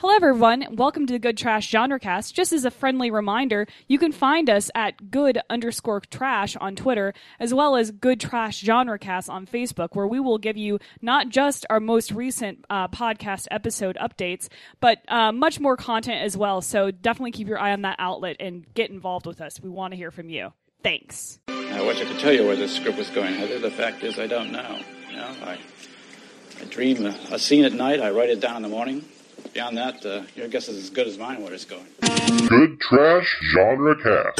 Hello, everyone. Welcome to the Good Trash Genre Cast. Just as a friendly reminder, you can find us at good underscore trash on Twitter, as well as Good Trash Genre Cast on Facebook, where we will give you not just our most recent uh, podcast episode updates, but uh, much more content as well. So definitely keep your eye on that outlet and get involved with us. We want to hear from you. Thanks. I wish I could tell you where this script was going, Heather. The fact is, I don't know. You know, I, I dream a, a scene at night, I write it down in the morning. Beyond that, uh, your guess is as good as mine where it's going. Good Trash Genre Cast.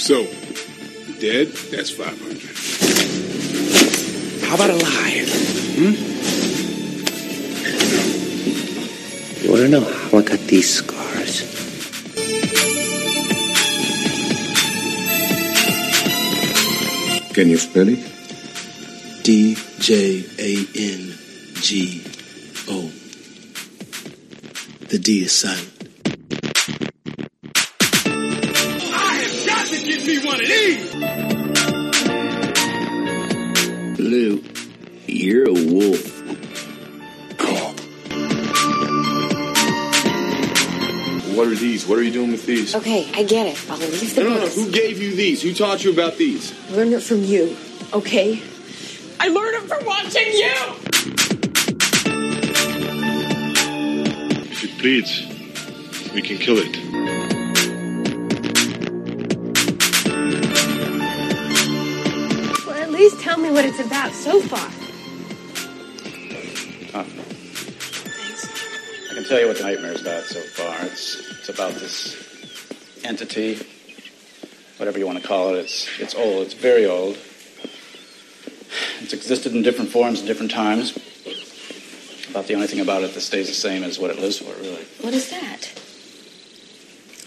So, dead, that's 500. How about alive? Hmm? You want to know how I got these scars? Can you spell it? D J A N G O. The D is silent. I have got to get me one of these! Lou, you're a wolf. What are these? What are you doing with these? Okay, I get it. I'll leave the No, no, no. Who gave you these? Who taught you about these? Learned it from you, okay? I learned it from watching you! If it bleeds, we can kill it. Well, at least tell me what it's about so far. Thanks. I can tell you what the nightmare's about so far. It's it's about this entity, whatever you want to call it. It's it's old. It's very old. It's existed in different forms in different times. About the only thing about it that stays the same is what it lives for, really. What is that?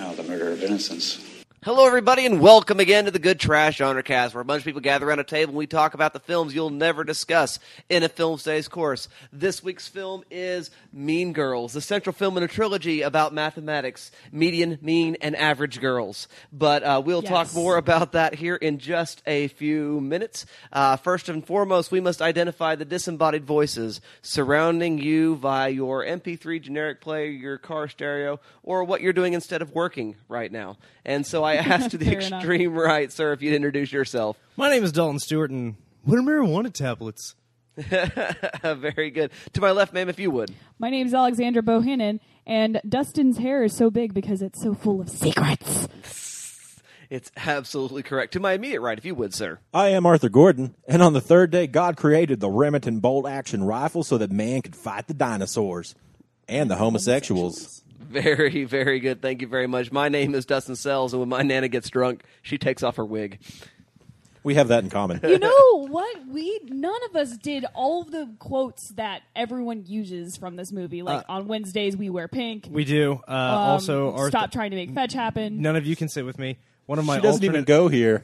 Oh, the murder of innocence. Hello, everybody, and welcome again to the Good Trash Genre Cast, where a bunch of people gather around a table and we talk about the films you'll never discuss in a film studies course. This week's film is Mean Girls, the central film in a trilogy about mathematics, median, mean, and average girls. But uh, we'll talk more about that here in just a few minutes. Uh, first and foremost, we must identify the disembodied voices surrounding you via your MP3 generic player, your car stereo, or what you're doing instead of working right now. And so I asked to the Fair enough. extreme right, sir, if you'd introduce yourself. My name is Dalton Stewart, and what are marijuana tablets? Very good. To my left, ma'am, if you would. My name's Alexandra Bohannon, and Dustin's hair is so big because it's so full of secrets. It's absolutely correct. To my immediate right, if you would, sir. I am Arthur Gordon, and on the third day, God created the Remington bolt action rifle so that man could fight the dinosaurs and the homosexuals. Very, very good. Thank you very much. My name is Dustin Sells, and when my Nana gets drunk, she takes off her wig. We have that in common. You know what? We none of us did all of the quotes that everyone uses from this movie. Like on Wednesdays, we wear pink. We do. Uh, Um, also, Arthur, stop trying to make fetch happen. none of you can sit with me. One of my She doesn't alternate- even go here.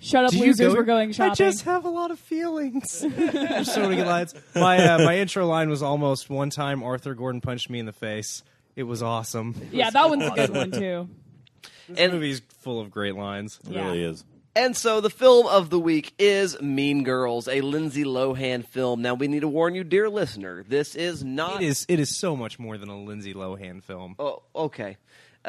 Shut up, Do you losers. go- We're going shopping. I just have a lot of feelings. There's so many good lines. My uh, my intro line was almost one time Arthur Gordon punched me in the face. It was awesome. yeah, that one's a good one too. This And- movie's full of great lines. It Yeah. really is. And so the film of the week is Mean Girls, a Lindsay Lohan film. Now we need to warn you, dear listener, this is not. It is it is so much more than a Lindsay Lohan film. Oh, okay.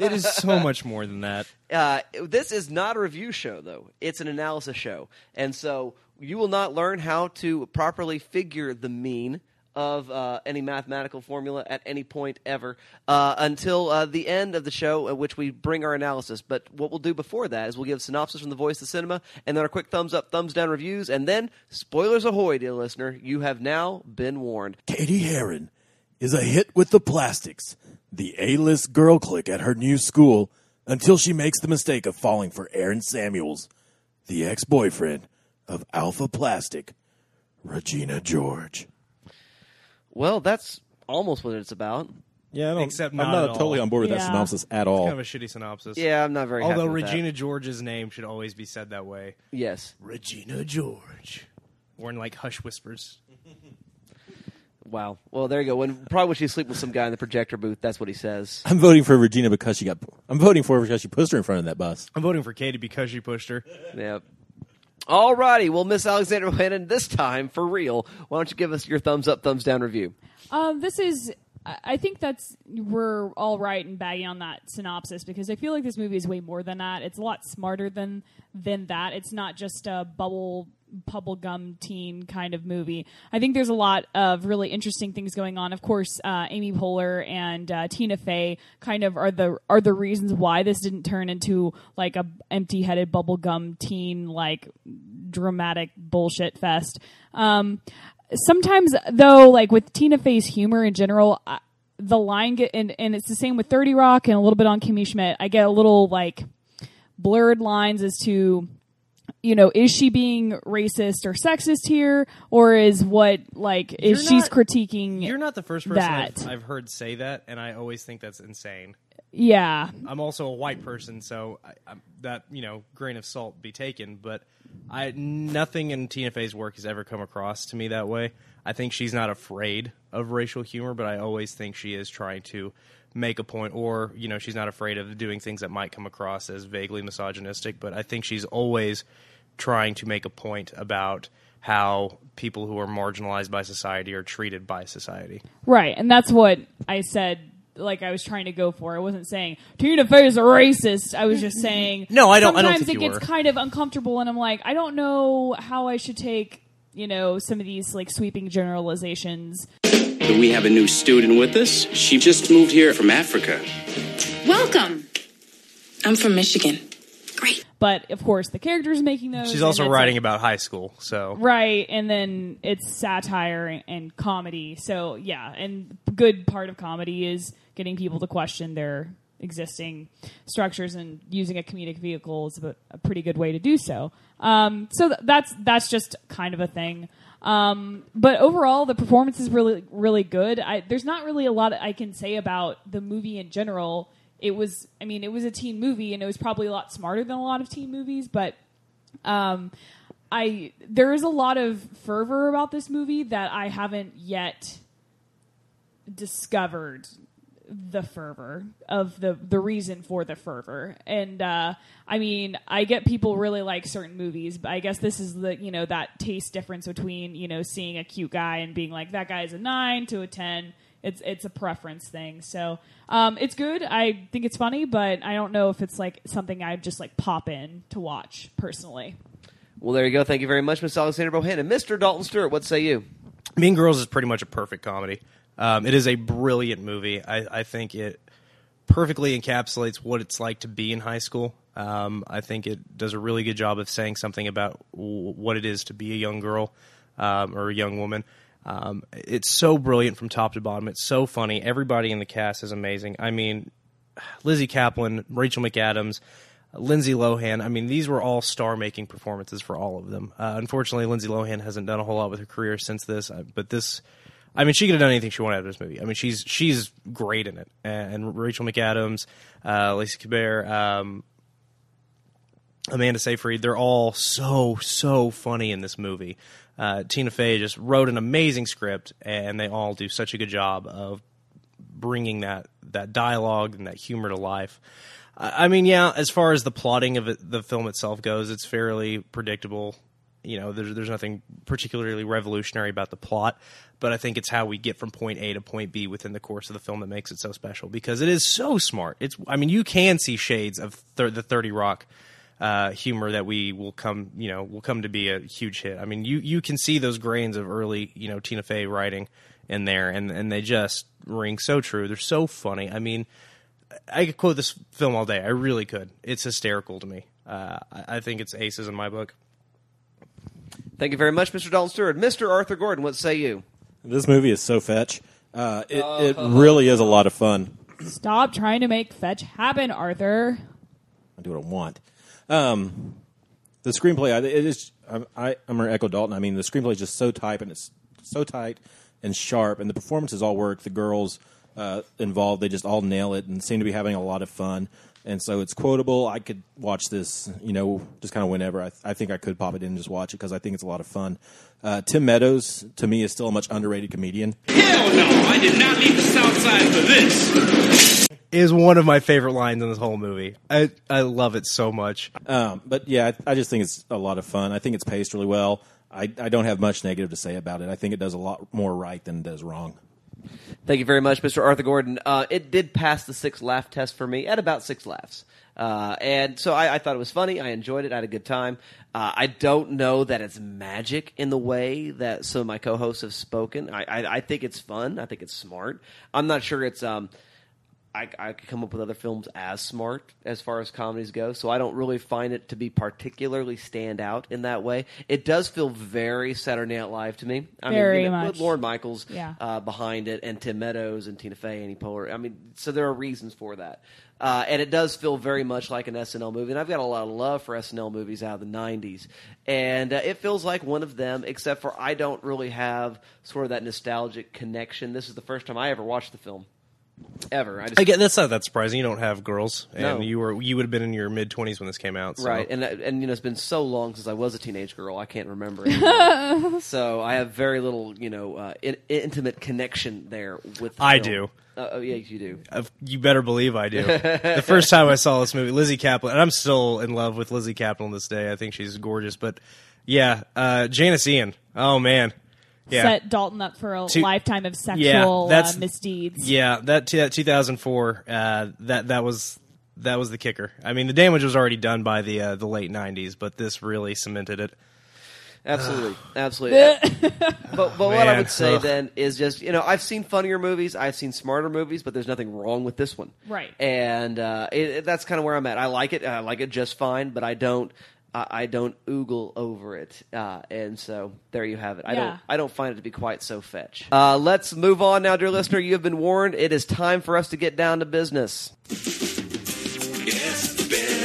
It is so much more than that. Uh, this is not a review show, though. It's an analysis show. And so you will not learn how to properly figure the mean of uh, any mathematical formula at any point ever uh, until uh, the end of the show, at which we bring our analysis. But what we'll do before that is we'll give synopsis from the voice of cinema, and then our quick thumbs up, thumbs down reviews, and then spoilers ahoy, dear listener. You have now been warned. Cady Heron is a hit with the plastics, the A-list girl clique at her new school, until she makes the mistake of falling for Aaron Samuels, the ex-boyfriend of Alpha Plastic, Regina George. Well, that's almost what it's about. Yeah, I don't, Except I'm not not at all. totally on board with that Yeah. synopsis at all. Kind of a shitty synopsis. Yeah, I'm not very happy Although with that. Regina George's name should always be said that way. Yes. Regina George. Or in like hush whispers. Wow. Well, there you go. When probably when she's sleeping with some guy in the projector booth, that's what he says. I'm voting for Regina because she got. I'm voting for her because she pushed her in front of that bus. I'm voting for Cady because she pushed her. Yep. Alrighty, well, Miss Alexander Bohannon, this time for real, why don't you give us your thumbs up, thumbs down review? Um, this is. I think that's we're all right and baggy on that synopsis because I feel like this movie is way more than that. It's a lot smarter than than that. It's not just a bubble bubblegum teen kind of movie. I think there's a lot of really interesting things going on. Of course, uh, Amy Poehler and uh, Tina Fey kind of are the are the reasons why this didn't turn into like a empty-headed bubblegum teen like dramatic bullshit fest. Um, sometimes though, like with Tina Fey's humor in general. I, the line get and, and it's the same with 30 Rock and a little bit on Kimmy Schmidt. I get a little like blurred lines as to you know, is she being racist or sexist here, or is what like is You're she's not- critiquing? You're not the first person that. I've, I've heard say that, and I always think that's insane. Yeah, I'm also a white person, so I, I'm, that you know, grain of salt be taken. But I nothing in Tina Fey's work has ever come across to me that way. I think she's not afraid of racial humor, but I always think she is trying to make a point, or you know, she's not afraid of doing things that might come across as vaguely misogynistic. But I think she's always trying to make a point about how people who are marginalized by society are treated by society. right, and that's what I said. Like I was trying to go for. I wasn't saying Tina Fey is a racist. I was just mm-hmm. saying No, I don't- I don't Sometimes think it you gets were. kind of uncomfortable, and I'm like, I don't know how I should take you know some of these like sweeping generalizations. We have a new student with us. She just moved here from Africa. Welcome. I'm from Michigan. Great. But of course, the character's making those. She's and also it's, writing like, about high school, so Right, and then it's satire and, and comedy. So yeah, and good part of comedy is getting people to question their existing structures and using a comedic vehicle is a, a pretty good way to do so. Um, so th- that's that's just kind of a thing. Um, but overall, the performance is really really good. I, there's not really a lot I can say about the movie in general. It was, I mean, it was a teen movie, and it was probably a lot smarter than a lot of teen movies, but um, I there is a lot of fervor about this movie that I haven't yet discovered the fervor of the the reason for the fervor and uh i mean i get people really like certain movies but i guess this is the you know that taste difference between you know seeing a cute guy and being like that guy is a 9 to a 10 it's it's a preference thing so um it's good i think it's funny but i don't know if it's like something i'd just like pop in to watch personally Well, there you go. Thank you very much, Miss Alexander Bohannon. Mr. Dalton Stewart, what say you? Mean Girls is pretty much a perfect comedy. Um, it is a brilliant movie. I, I think it perfectly encapsulates what it's like to be in high school. Um, I think it does a really good job of saying something about w- what it is to be a young girl um, or a young woman. Um, it's so brilliant from top to bottom. It's so funny. Everybody in the cast is amazing. I mean, Lizzy Caplan, Rachel McAdams, Lindsay Lohan. I mean, these were all star-making performances for all of them. Uh, unfortunately, Lindsay Lohan hasn't done a whole lot with her career since this, uh, but this. I mean, she could have done anything she wanted out of this movie. I mean, she's she's great in it, and, Rachel McAdams, uh, Lacey Chabert, um, Amanda Seyfried, they're all so so funny in this movie. Uh, Tina Fey just wrote an amazing script, and they all do such a good job of bringing that that dialogue and that humor to life. I I mean, yeah, as far as the plotting of it, the film itself goes, it's fairly predictable. You know, there's there's nothing particularly revolutionary about the plot, but I think it's how we get from point A to point B within the course of the film that makes it so special because it is so smart. It's I mean, you can see shades of thir- the Thirty Rock uh, humor that we will come, you know, will come to be a huge hit. I mean, you you can see those grains of early, you know, Tina Fey writing in there, and and they just ring so true. They're so funny. I mean, I could quote this film all day. I really could. It's hysterical to me. Uh, I, I think it's aces in my book. Thank you very much, Mr. Dalton Stewart. Mr. Arthur Gordon, what say you? This movie is so fetch. Uh, it, it really is a lot of fun. stop trying to make fetch happen arthur I do what I want. Um, the screenplay, I, it is. I, I, I'm gonna echo Dalton. I mean, the screenplay is just so tight and it's so tight and sharp, and the performances all work. The girls uh, involved, they just all nail it and seem to be having a lot of fun. And so it's quotable. I could watch this, you know, just kind of whenever. I, I think I could pop it in and just watch it because I think it's a lot of fun. Uh, Tim Meadows, to me, is still a much underrated comedian. Hell no, I did not leave the South Side for this. is one of my favorite lines in this whole movie. I I love it so much. Um, but yeah, I, I just think it's a lot of fun. I think it's paced really well. I, I don't have much negative to say about it. I think it does a lot more right than it does wrong. Thank you very much, Mr. Arthur Gordon. Uh, it did pass the six laugh test for me at about six laughs. Uh, and so I, I thought it was funny. I enjoyed it. I had a good time. Uh, I don't know that it's magic in the way that some of my co-hosts have spoken. I, I, I think it's fun. I think it's smart. I'm not sure it's. Um, I, I could come up with other films as smart as far as comedies go, so I don't really find it to be particularly stand out in that way. It does feel very Saturday Night Live to me. I Very mean, you know, much. with Lorne Michaels Yeah. uh, behind it, and Tim Meadows and Tina Fey, Annie Poehler. I mean, so there are reasons for that. Uh, and it does feel very much like an SNL movie. And I've got a lot of love for SNL movies out of the 90s. And uh, it feels like one of them, except for I don't really have sort of that nostalgic connection. This is the first time I ever watched the film. Ever. I just I get that's not that surprising. You don't have girls, and No. you were you would have been in your mid twenties when this came out. So. Right, and and you know it's been so long since I was a teenage girl, I can't remember. so I have very little, you know, uh, in, intimate connection there with. The I film. do. Uh, oh yeah, you do. Of- You better believe I do. the first time I saw this movie, Lizzy Caplan, and I'm still in love with Lizzy Caplan this day. I think she's gorgeous. But yeah, uh, Janis Ian. Oh man, yeah, Set Dalton up for a Two- lifetime of sexual Yeah, that's- uh, misdeeds. yeah. That, that 2004. Uh, that that was that was the kicker. I mean, the damage was already done by the uh, the late 90s, but this really cemented it. Absolutely, absolutely. Uh, but but what I would say ugh. then is just you know I've seen funnier movies, I've seen smarter movies, but there's nothing wrong with this one. Right. And uh, it, it- that's kind of where I'm at. I like it. I like it just fine, but I don't. I I don't oogle over it, uh, and so there you have it. I Yeah. don't. I don't find it to be quite so fetch. Uh, let's move on now, dear listener. You have been warned. It is time for us to get down to business. It's business.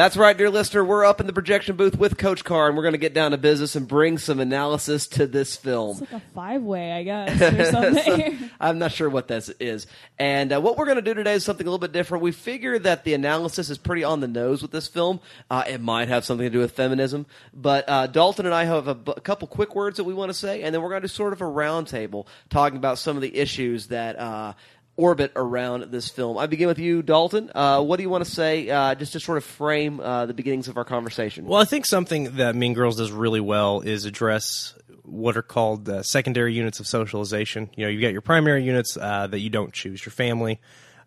That's right, dear listener. We're up in the projection booth with Coach Carr, and we're going to get down to business and bring some analysis to this film. It's like a five way, I guess, or something. I'm not sure what this is. And uh, what we're going to do today is something a little bit different. We figure that the analysis is pretty on the nose with this film. Uh, it might have something to do with feminism. But uh, Dalton and I have a, bu- a couple quick words that we want to say, and then we're going to do sort of a roundtable talking about some of the issues that. Orbit around this film. I begin with you, Dalton. Uh, what do you want to say, uh, just to sort of frame uh, the beginnings of our conversation? Well, I think something that Mean Girls does really well is address what are called secondary units of socialization. You know, you've got your primary units uh, that you don't choose, your family,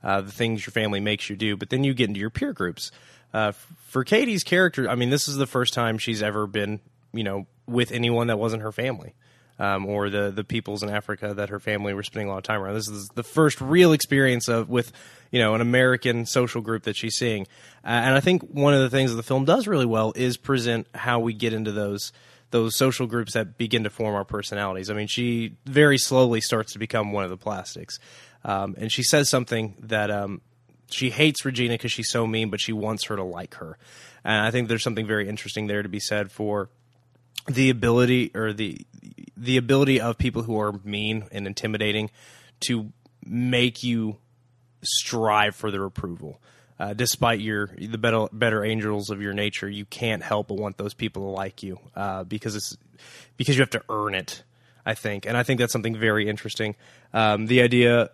uh, the things your family makes you do, but then you get into your peer groups. Uh, for Cady's character, I mean, this is the first time she's ever been, you know, with anyone that wasn't her family. Um, or the the peoples in Africa that her family were spending a lot of time around. This is the first real experience of with you know an American social group that she's seeing, uh, and I think one of the things that the film does really well is present how we get into those those social groups that begin to form our personalities. I mean, she very slowly starts to become one of the plastics, um, and she says something that um, she hates Regina because she's so mean, but she wants her to like her, and I think there's something very interesting there to be said for the ability or the the ability of people who are mean and intimidating to make you strive for their approval. Uh, despite your the better better angels of your nature, you can't help but want those people to like you uh, because it's because you have to earn it. I think, and I think that's something very interesting. Um, the idea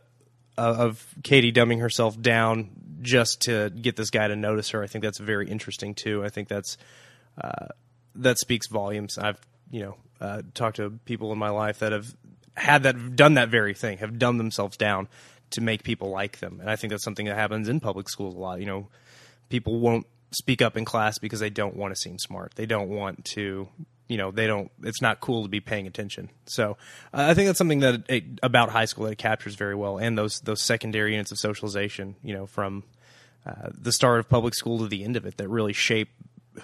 of, of Cady dumbing herself down just to get this guy to notice her, I think that's very interesting too. I think that's uh, that speaks volumes. I've you know uh, talked to people in my life that have had that done that very thing, have dumbed themselves down to make people like them, and I think that's something that happens in public schools a lot. You know, people won't speak up in class because they don't want to seem smart. They don't want to. You know, they don't. It's not cool to be paying attention. So, uh, I think that's something that it, about high school that it captures very well, and those those secondary units of socialization. You know, from uh, the start of public school to the end of it, that really shape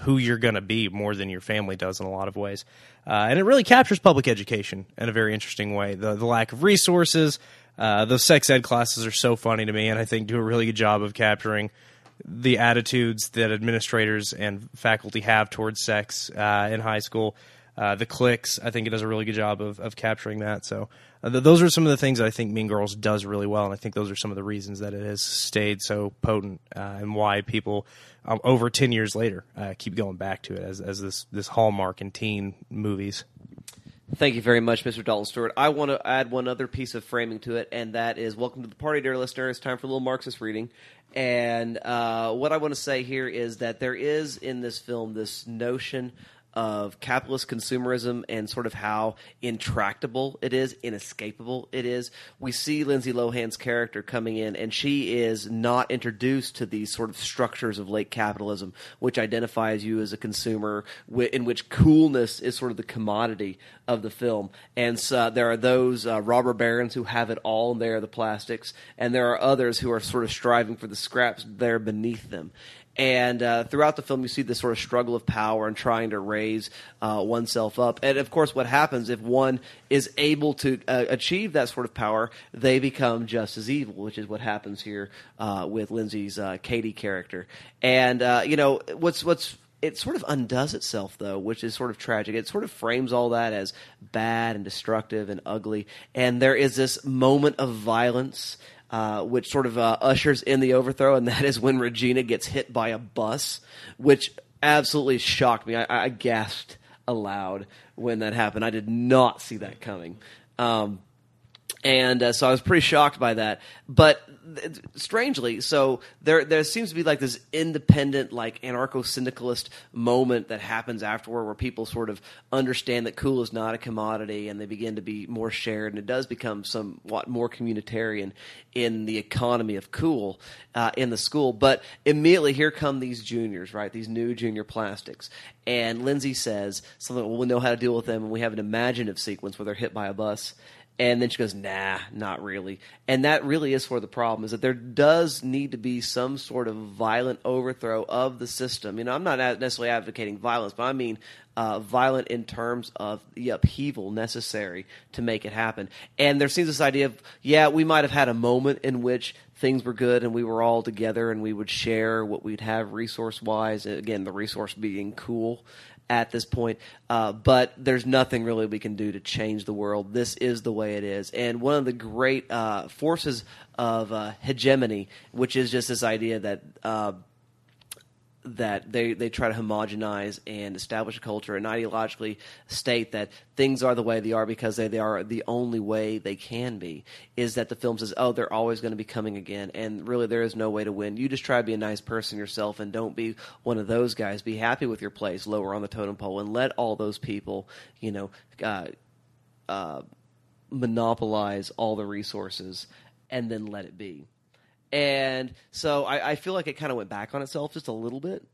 who you're going to be more than your family does in a lot of ways. Uh, and it really captures public education in a very interesting way. The, the lack of resources, uh, those sex ed classes are so funny to me, and I think do a really good job of capturing the attitudes that administrators and faculty have towards sex uh, in high school. Uh, the clicks, I think it does a really good job of, of capturing that. So uh, th- those are some of the things that I think Mean Girls does really well, and I think those are some of the reasons that it has stayed so potent uh, and why people um, over ten years later uh, keep going back to it as, as this this hallmark in teen movies. Thank you very much, Mr. Dalton Stewart. I want to add one other piece of framing to it, and that is welcome to the party, dear listener. It's time for a little Marxist reading. And uh, what I want to say here is that there is in this film this notion of capitalist consumerism and sort of how intractable it is, inescapable it is. We see Lindsay Lohan's character coming in, and she is not introduced to these sort of structures of late capitalism, which identifies you as a consumer, in which coolness is sort of the commodity of the film. And so there are those uh, robber barons who have it all, and they are the plastics, and there are others who are sort of striving for the scraps there beneath them. And uh, throughout the film, you see this sort of struggle of power and trying to raise uh, oneself up. And of course, what happens if one is able to uh, achieve that sort of power, they become just as evil, which is what happens here uh, with Lindsay's uh, Cady character. And uh, you know what's what's it sort of undoes itself though, which is sort of tragic. It sort of frames all that as bad and destructive and ugly. And there is this moment of violence uh, which sort of uh, ushers in the overthrow, and that is when Regina gets hit by a bus, which absolutely shocked me. I, I gasped aloud when that happened. I did not see that coming. Um, and uh, so I was pretty shocked by that. But th- strangely, so there there seems to be like this independent, like anarcho syndicalist moment that happens afterward, where people sort of understand that cool is not a commodity, and they begin to be more shared, and it does become somewhat more communitarian in the economy of cool uh, in the school. But immediately here come these juniors, right? These new junior plastics, and Lindsay says something. Well, we know how to deal with them, and we have an imaginative sequence where they're hit by a bus. And then she goes, nah, not really. And that really is for the problem is that there does need to be some sort of violent overthrow of the system. You know, I'm not necessarily advocating violence, but I mean uh, violent in terms of the upheaval necessary to make it happen. And there seems this idea of, yeah, we might have had a moment in which things were good and we were all together and we would share what we'd have resource wise. Again, the resource being cool at this point, uh, but there's nothing really we can do to change the world. This is the way it is, and one of the great uh, forces of uh, hegemony, which is just this idea that. That they, they try to homogenize and establish a culture and ideologically state that things are the way they are because they, they are the only way they can be is that the film says oh they're always going to be coming again and really there is no way to win. You just try to be a nice person yourself and don't be one of those guys. Be happy with your place lower on the totem pole and let all those people you know uh, uh, monopolize all the resources and then let it be and so I, I feel like it kind of went back on itself just a little bit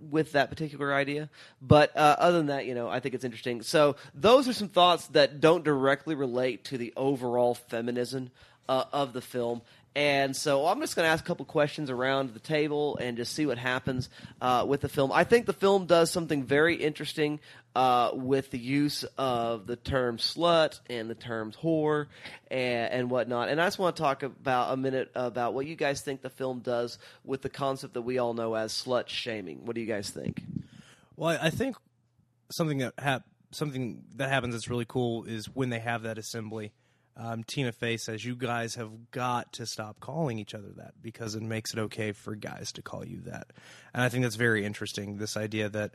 with that particular idea. But uh, other than that, you know, I think it's interesting. So those are some thoughts that don't directly relate to the overall feminism uh, of the film. And so I'm just going to ask a couple questions around the table and just see what happens uh, with the film. I think the film does something very interesting uh, with the use of the term slut and the terms whore and, and whatnot. And I just want to talk about a minute about what you guys think the film does with the concept that we all know as slut shaming. What do you guys think? Well, I think something that hap- something that happens that's really cool is when they have that assembly. Um, Tina Fey says, "You guys have got to stop calling each other that because it makes it okay for guys to call you that." And I think that's very interesting. This idea that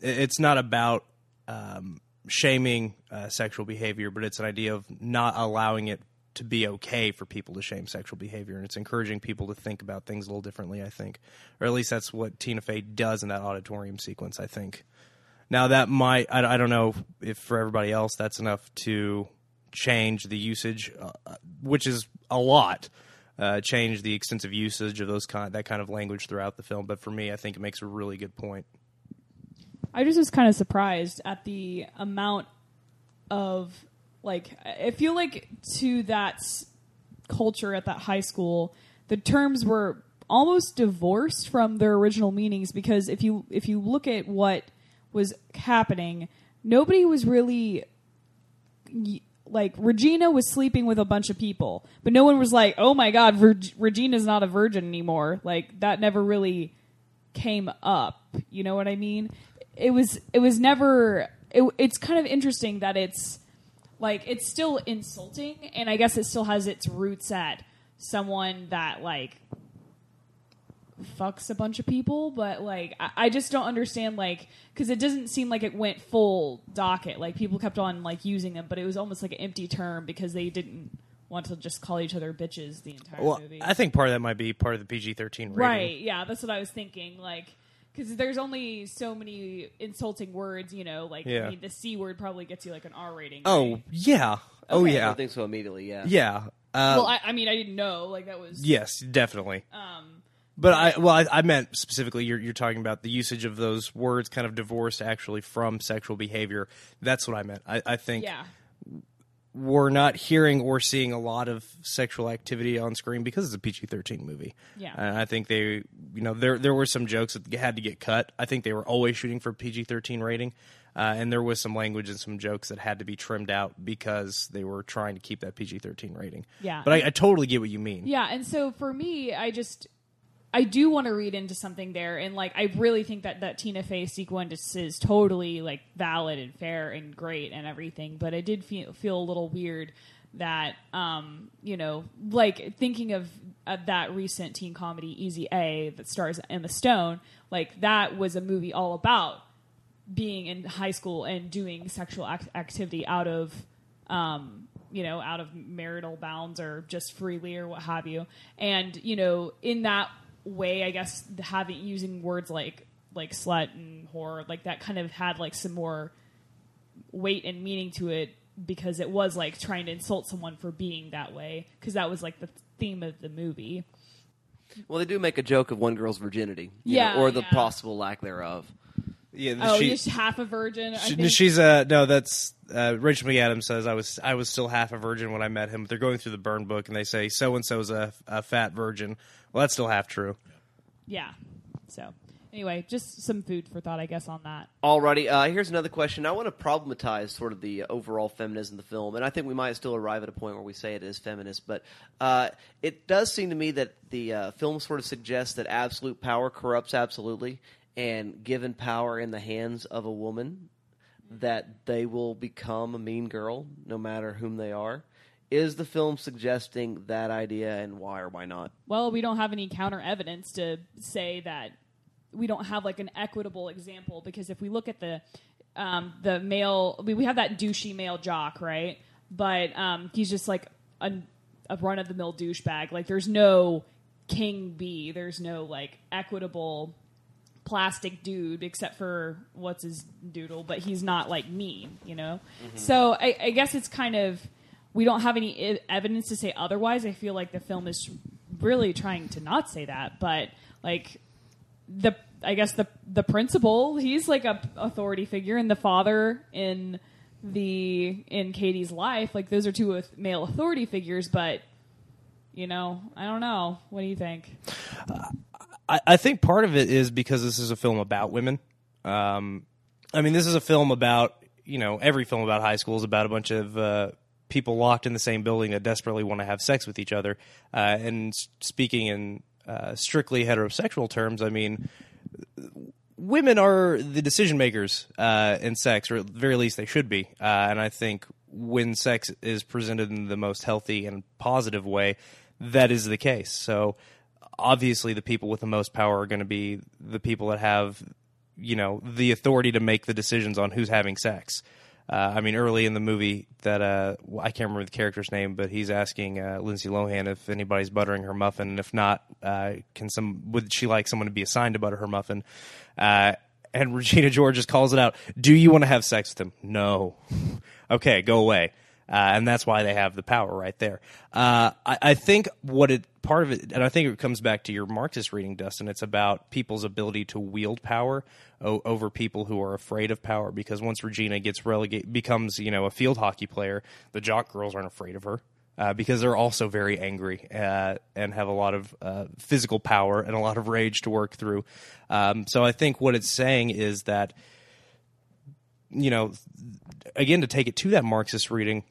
it's not about um, shaming uh, sexual behavior, but it's an idea of not allowing it to be okay for people to shame sexual behavior, and it's encouraging people to think about things a little differently. I think, or at least that's what Tina Fey does in that auditorium sequence. I think. Now that might I, I don't know if for everybody else that's enough to change the usage, uh, which is a lot. Uh, change the extensive usage of those kind that kind of language throughout the film, but for me, I think it makes a really good point. I just was kind of surprised at the amount of like I feel like to that culture at that high school, the terms were almost divorced from their original meanings because if you if you look at what was happening, nobody was really like Regina was sleeping with a bunch of people, but no one was like, "Oh my God, Reg- Regina's not a virgin anymore." Like that never really came up. You know what I mean? It was it was never it, it's kind of interesting that it's like it's still insulting, and I guess it still has its roots at someone that like fucks a bunch of people, but like I, I just don't understand like because it doesn't seem like it went full docket. Like people kept on like using them, but it was almost like an empty term because they didn't want to just call each other bitches the entire Well, movie. I think part of that might be part of the PG thirteen rating. Right. Yeah, that's what I was thinking. Like, because there's only so many insulting words, you know. Like, Yeah. I mean, the c word probably gets you like an R rating. Oh right? yeah. Oh I yeah. don't think so immediately. Yeah. Yeah. Uh, well, I, I mean, I didn't know. Like, that was yes, definitely. Um, But I well, I, I meant specifically you're you're talking about the usage of those words, kind of divorced actually from sexual behavior. That's what I meant. I, I think yeah. We're not hearing or seeing a lot of sexual activity on screen because it's a PG thirteen movie. Yeah. and I think they, you know, there there were some jokes that had to get cut. I think they were always shooting for PG thirteen rating, uh, and there was some language and some jokes that had to be trimmed out because they were trying to keep that PG thirteen rating. Yeah. but I, I totally get what you mean. Yeah, and so for me, I just I do want to read into something there, and like I really think that that Tina Fey sequence is totally like valid and fair and great and everything. But I did feel feel a little weird that um you know like thinking of, of that recent teen comedy Easy A that stars Emma Stone, like that was a movie all about being in high school and doing sexual act- activity out of um, you know out of marital bounds or just freely or what have you and you know in that way i guess having using words like like slut and whore like that kind of had like some more weight and meaning to it because it was like trying to insult someone for being that way because that was like the theme of the movie Well, they do make a joke of one girl's virginity, you Yeah, know, or the yeah. possible lack thereof. Yeah, oh she- just half a virgin I She, think. she's uh no, that's uh, Rachel McAdams says I was I was still half a virgin when I met him. They're going through the burn book and they say so and so's a, a fat virgin. Well, that's still half true. yeah so anyway just some food for thought i guess on that Alrighty, uh, here's another question. I want to problematize sort of the overall feminism of the film, and I think we might still arrive at a point where we say it is feminist, but uh, it does seem to me that the uh, film sort of suggests that absolute power corrupts absolutely, and given power in the hands of a woman, that they will become a mean girl no matter whom they are. Is the film suggesting that idea, and why or why not? well we don't have any counter evidence to say that we don't have like an equitable example because if we look at the um, the male we, we have that douchey male jock right but um, he's just like a, a run of the mill douchebag like there's no king bee there's no like equitable plastic dude except for what's his doodle but he's not like mean you know? Mm-hmm. So I, I guess it's kind of we don't have any I- evidence to say otherwise. I feel like the film is really trying to not say that but like the i guess the the principal he's like a authority figure and the father in the in cady's life like those are two male authority figures but you know i don't know. What do you think uh, I, I think part of it is because this is a film about women. Um, I mean, this is a film about you know every film about high school is about a bunch of uh, people locked in the same building that desperately want to have sex with each other. Uh, and speaking in uh, strictly heterosexual terms, I mean, women are the decision makers uh, in sex, or at the very least they should be. Uh, and I think when sex is presented in the most healthy and positive way, that is the case. So obviously, the people with the most power are going to be the people that have, you know, the authority to make the decisions on who's having sex. Uh, I mean, early in the movie, that uh, I can't remember the character's name, but he's asking uh, Lindsay Lohan if anybody's buttering her muffin, and if not, uh, can some would she like someone to be assigned to butter her muffin? Uh, and Regina George just calls it out. Do you want to have sex with him? No. okay, go away. Uh, and that's why they have the power right there. Uh, I, I think what it part of it, and I think it comes back to your Marxist reading, Dustin. It's about people's ability to wield power o- over people who are afraid of power. Because once Regina gets relegated, becomes you know a field hockey player, the jock girls aren't afraid of her. Uh, because they're also very angry uh, and have a lot of uh, physical power and a lot of rage to work through. Um, so I think what it's saying is that, you know, again, to take it to that Marxist reading,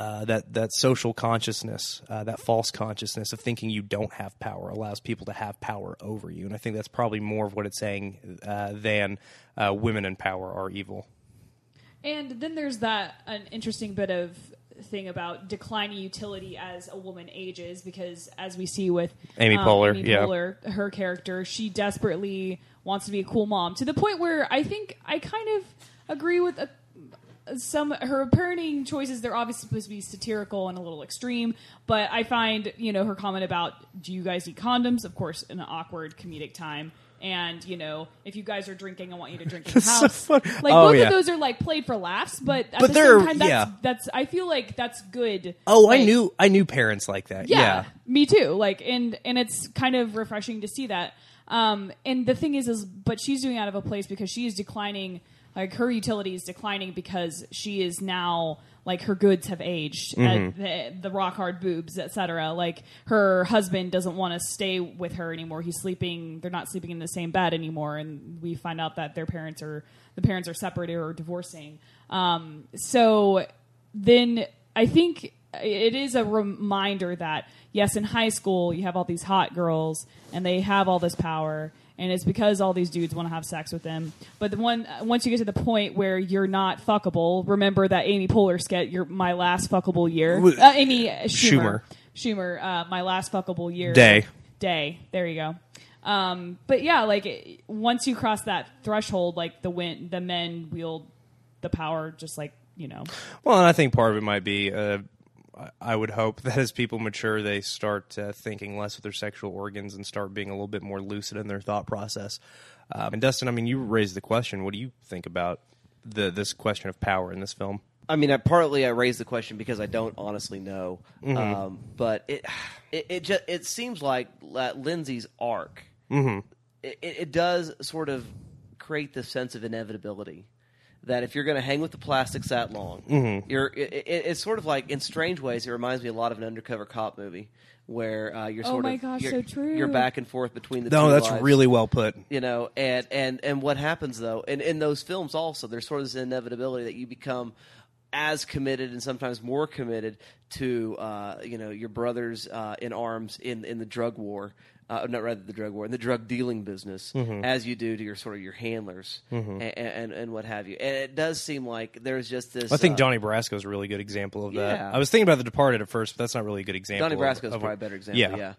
uh, that that social consciousness, uh, that false consciousness of thinking you don't have power, allows people to have power over you, and I think that's probably more of what it's saying uh, than uh, women in power are evil. And then there's that an interesting bit of thing about declining utility as a woman ages because as we see with Amy um, Poehler, Amy yeah. Poehler, her character, she desperately wants to be a cool mom to the point where I think I kind of agree with a, some her parenting choices. They're obviously supposed to be satirical and a little extreme, but I find you know her comment about "Do you guys eat condoms?" Of course, in an awkward comedic time. And you know, if you guys are drinking, I want you to drink in the So house. fun. Like Oh, both yeah. of those are like played for laughs, but at But the same time, that's, yeah. that's I feel like that's good. Oh, I knew I knew parents like that. yeah, Yeah. me too. Like, and and it's kind of refreshing to see that. Um, and the thing is, is but she's doing out of a place because she is declining. Like her utility is declining because she is now like her goods have aged, uh, the, the rock hard boobs, etc. Like her husband doesn't want to stay with her anymore. He's sleeping. They're not sleeping in the same bed anymore, and we find out that their parents are the parents are separated or divorcing. Um, so then I think it is a reminder that yes, in high school you have all these hot girls and they have all this power, and it's because all these dudes want to have sex with them. But the one once you get to the point where you're not fuckable, remember that Amy Poehler skit, "Your My Last Fuckable Year," uh, Amy Schumer, Schumer. Schumer, uh, "My Last Fuckable Year," Day. day. There you go. Um, but yeah, like once you cross that threshold, like the win, the men wield the power, just like you know. Well, and I think part of it might be. Uh, I- would hope that as people mature, they start uh, thinking less with their sexual organs and start being a little bit more lucid in their thought process. Um, and Dustin, I mean, you raised the question. What do you think about the this question of power in this film? I mean, I, partly I raised the question because I don't honestly know, um, but it it it, just, it seems like Lindsay's arc. It, it, it does sort of create the sense of inevitability that if you're going to hang with the plastics that long, you're. It, it, it's sort of like in strange ways. It reminds me a lot of an undercover cop movie where uh, you're Oh sort my of gosh, you're, so true. you're back and forth between the No, two that's lives really well put. you know and and and what happens though and in those films also there's sort of this inevitability that you become as committed and sometimes more committed to uh, you know your brothers uh, in arms in in the drug war uh, not rather the drug war and the drug dealing business Mm-hmm. as you do to your sort of your handlers and, and and what have you and it does seem like there's just this I think uh, Donnie Brasco is a really good example of that. Yeah. I was thinking about The Departed at first, but that's not really a good example. Donnie Brasco is probably a- a better example. Yeah, Yeah.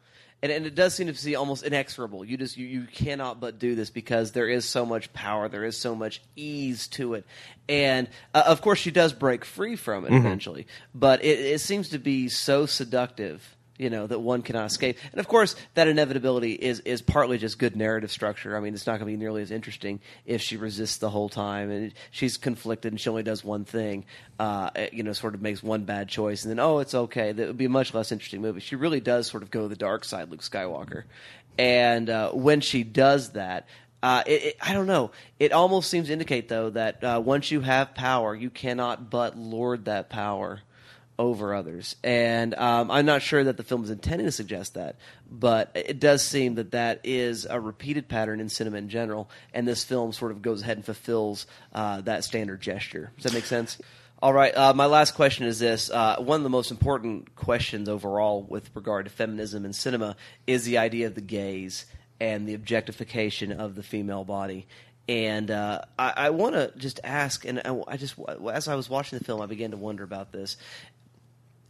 And, and it does seem to be almost inexorable. You just you, you cannot but do this because there is so much power, there is so much ease to it, and uh, of course she does break free from it Mm-hmm. eventually. But it, it seems to be so seductive, you know, that one cannot escape. And of course, that inevitability is is partly just good narrative structure. I mean, it's not going to be nearly as interesting if she resists the whole time and she's conflicted and she only does one thing. Uh, you know, sort of makes one bad choice and then oh, it's okay. That would be a much less interesting movie. She really does sort of go the dark side, Luke Skywalker. And uh, when she does that. Uh, it, it, I don't know. It almost seems to indicate, though, that uh, once you have power, you cannot but lord that power over others. And um, I'm not sure that the film is intending to suggest that, but it does seem that that is a repeated pattern in cinema in general, and this film sort of goes ahead and fulfills uh, that standard gesture. Does that make sense? All right. Uh, my last question is this: uh, one of the most important questions overall with regard to feminism in cinema is the idea of the gaze and the objectification of the female body. And uh, I, I want to just ask, and I, I just as I was watching the film, I began to wonder about this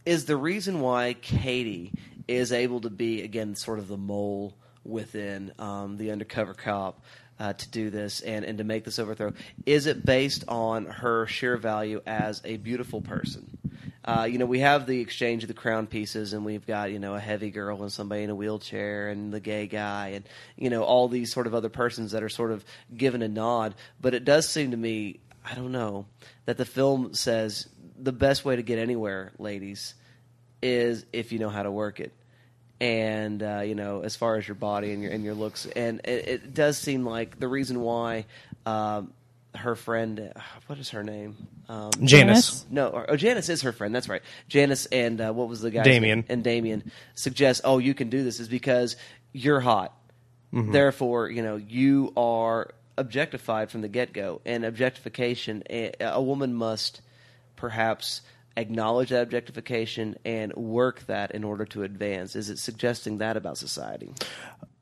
is the reason why Cady is able to be again sort of the mole within um, the undercover cop uh, to do this and, and to make this overthrow is it based on her sheer value as a beautiful person? Uh, you know we have the exchange of the crown pieces and we've got you know a heavy girl and somebody in a wheelchair and the gay guy and you know all these sort of other persons that are sort of given a nod. But it does seem to me i don't know that the film says the best way to get anywhere, ladies, is if you know how to work it. And uh, you know, as far as your body and your and your looks, and it, it does seem like the reason why um, her friend, uh, what is her name? Um, Janis. no, or, oh, Janis is her friend. That's right. Janis and uh, what was the guy? Damian. And Damian suggest, oh, you can do this is because you're hot. Therefore, you know, you are objectified from the get go. And objectification, a, a woman must perhaps acknowledge that objectification and work that in order to advance. Is it suggesting that about society?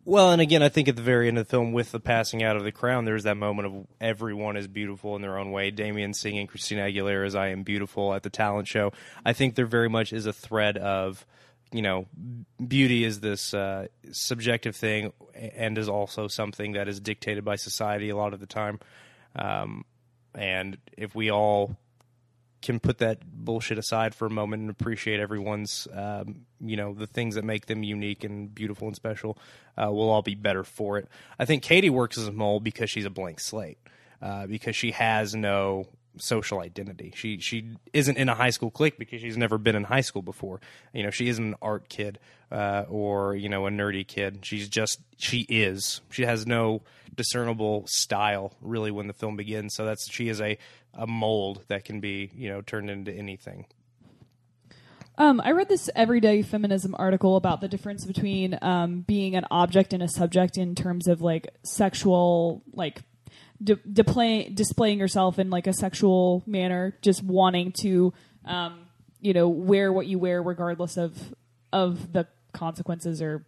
Well, and again, I think at the very end of the film, with the passing out of the crown, there's that moment of everyone is beautiful in their own way. Damian singing Christina Aguilera's "I Am Beautiful" at the talent show. I think there very much is a thread of, you know, beauty is this uh, subjective thing, and is also something that is dictated by society a lot of the time. Um, and if we all can put that bullshit aside for a moment and appreciate everyone's, um, you know, the things that make them unique and beautiful and special, uh, we'll all be better for it. I think Cady works as a mole because she's a blank slate, uh, because she has no social identity. She she isn't in a high school clique because she's never been in high school before. You know, she isn't an art kid uh, or you know a nerdy kid. She's just she is. She has no discernible style really when the film begins. So that's she is a a mold that can be you know turned into anything. Um, I read this everyday feminism article about the difference between um, being an object and a subject in terms of like sexual, like di- display, displaying yourself in like a sexual manner, just wanting to, um, you know, wear what you wear regardless of of the consequences or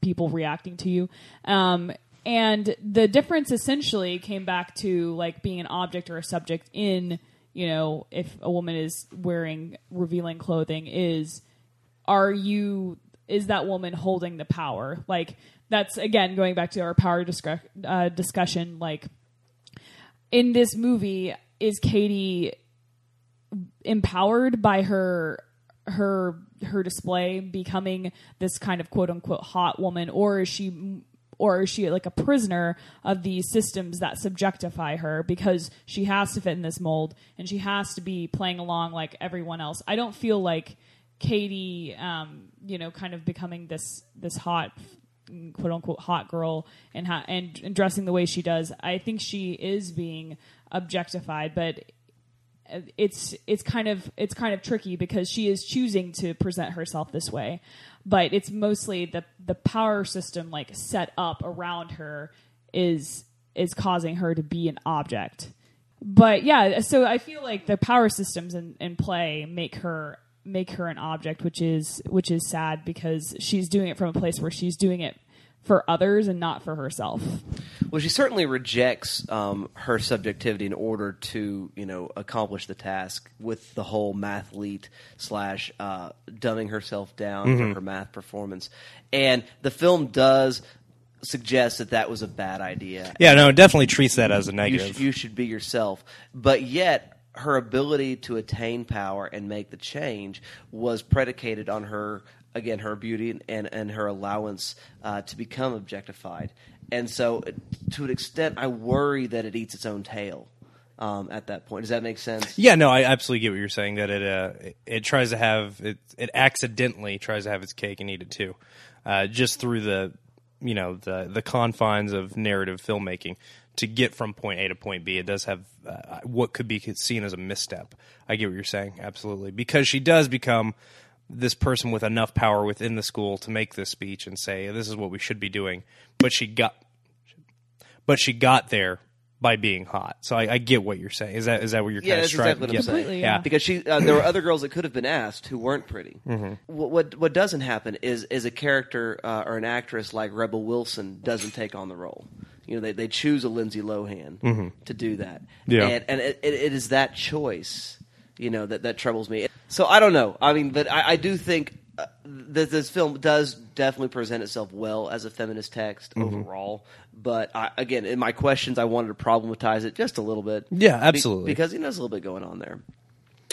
people reacting to you. Um, and the difference essentially came back to like being an object or a subject in you know if a woman is wearing revealing clothing is are you is that woman holding the power? Like that's again going back to our power discre- uh, discussion like in this movie is Cady empowered by her her her display becoming this kind of quote unquote hot woman or is she or is she like a prisoner of these systems that subjectify her because she has to fit in this mold and she has to be playing along like everyone else? I don't feel like Cady um, you know kind of becoming this this hot quote unquote hot girl and, ha- and and dressing the way she does. I think she is being objectified but it's it's kind of it's kind of tricky because she is choosing to present herself this way but it's mostly the the power system like set up around her is is causing her to be an object. But yeah so i feel like the power systems in, in play make her make her an object which is which is sad because she's doing it from a place where she's doing it for others and not for herself Well, she certainly rejects um, her subjectivity in order to, you know, accomplish the task with the whole mathlete slash uh, dumbing herself down for her math performance. And the film does suggest that that was a bad idea. Yeah, no, it definitely treats that as a You negative. you should be yourself. But yet, her ability to attain power and make the change was predicated on her, again, her beauty and, and, her allowance uh, to become objectified. And so, to an extent, I worry that it eats its own tail um, at that point. Does that make sense? Yeah, no, I absolutely get what you're saying. That it uh, it, it tries to have it it accidentally tries to have its cake and eat it too, uh, just through the you know the the confines of narrative filmmaking to get from point A to point B. It does have uh, what could be seen as a misstep. I get what you're saying, absolutely, because she does become this person with enough power within the school to make this speech and say this is what we should be doing. But she got, but she got there by being hot. So I, I get what you're saying. Is that is that what you're Yeah, kind of striving? exactly what I'm saying. Yeah. because she uh, there were other girls that could have been asked who weren't pretty. Mm-hmm. What, what what doesn't happen is is a character uh, or an actress like Rebel Wilson doesn't take on the role. You know, they they choose a Lindsay Lohan to do that. Mm-hmm. Yeah. and, and it, it, it is that choice, you know, that that troubles me. So I don't know. I mean, but I, I do think. Uh, that this film does definitely present itself well as a feminist text Mm-hmm. overall, but I, again, in my questions, I wanted to problematize it just a little bit. Yeah, Be- absolutely. because you know there's a little bit going on there.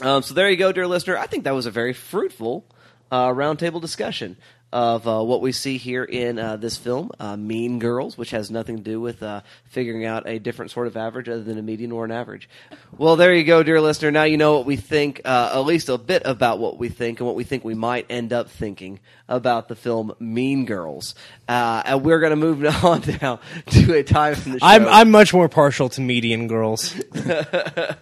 Um, so there you go, dear listener. I think that was a very fruitful uh, roundtable discussion of uh, what we see here in uh, this film, uh, Mean Girls, which has nothing to do with uh, figuring out a different sort of average other than a median or an average. Well, there you go, dear listener. Now you know what we think, uh, at least a bit about what we think and what we think we might end up thinking about the film Mean Girls. Uh, and we're going to move on now to a time in the show. I'm I'm much more partial to median girls.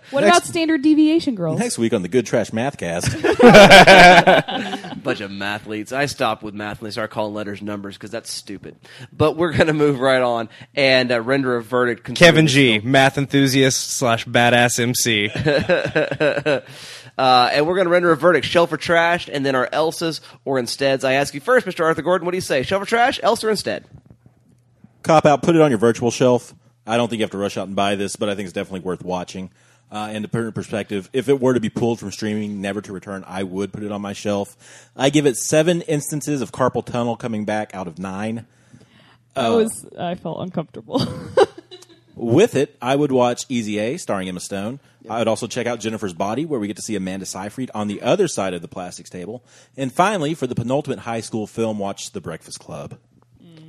what about standard deviation girls Next week on the Good Trash Mathcast, bunch of mathletes. I stopped with math and they started calling letters numbers because that's stupid. But we're going to move right on and uh, render a verdict. Kevin G, math enthusiast slash badass MC. Uh, and we're going to render a verdict: shell for trash, and then our else's or insteads. I ask you first, Mr. Arthur Gordon. What do you say? Shell for trash, else or instead? cop out. Put it on your virtual shelf. I don't think you have to rush out and buy this, but I think it's definitely worth watching. Uh, and to put it in perspective, if it were to be pulled from streaming, never to return, I would put it on my shelf. I give it seven instances of carpal tunnel coming back out of nine. I was I felt uncomfortable. With it, I would watch Easy A, starring Emma Stone. I would also check out Jennifer's Body, where we get to see Amanda Seyfried on the other side of the plastics table. And finally, for the penultimate high school film, watch The Breakfast Club.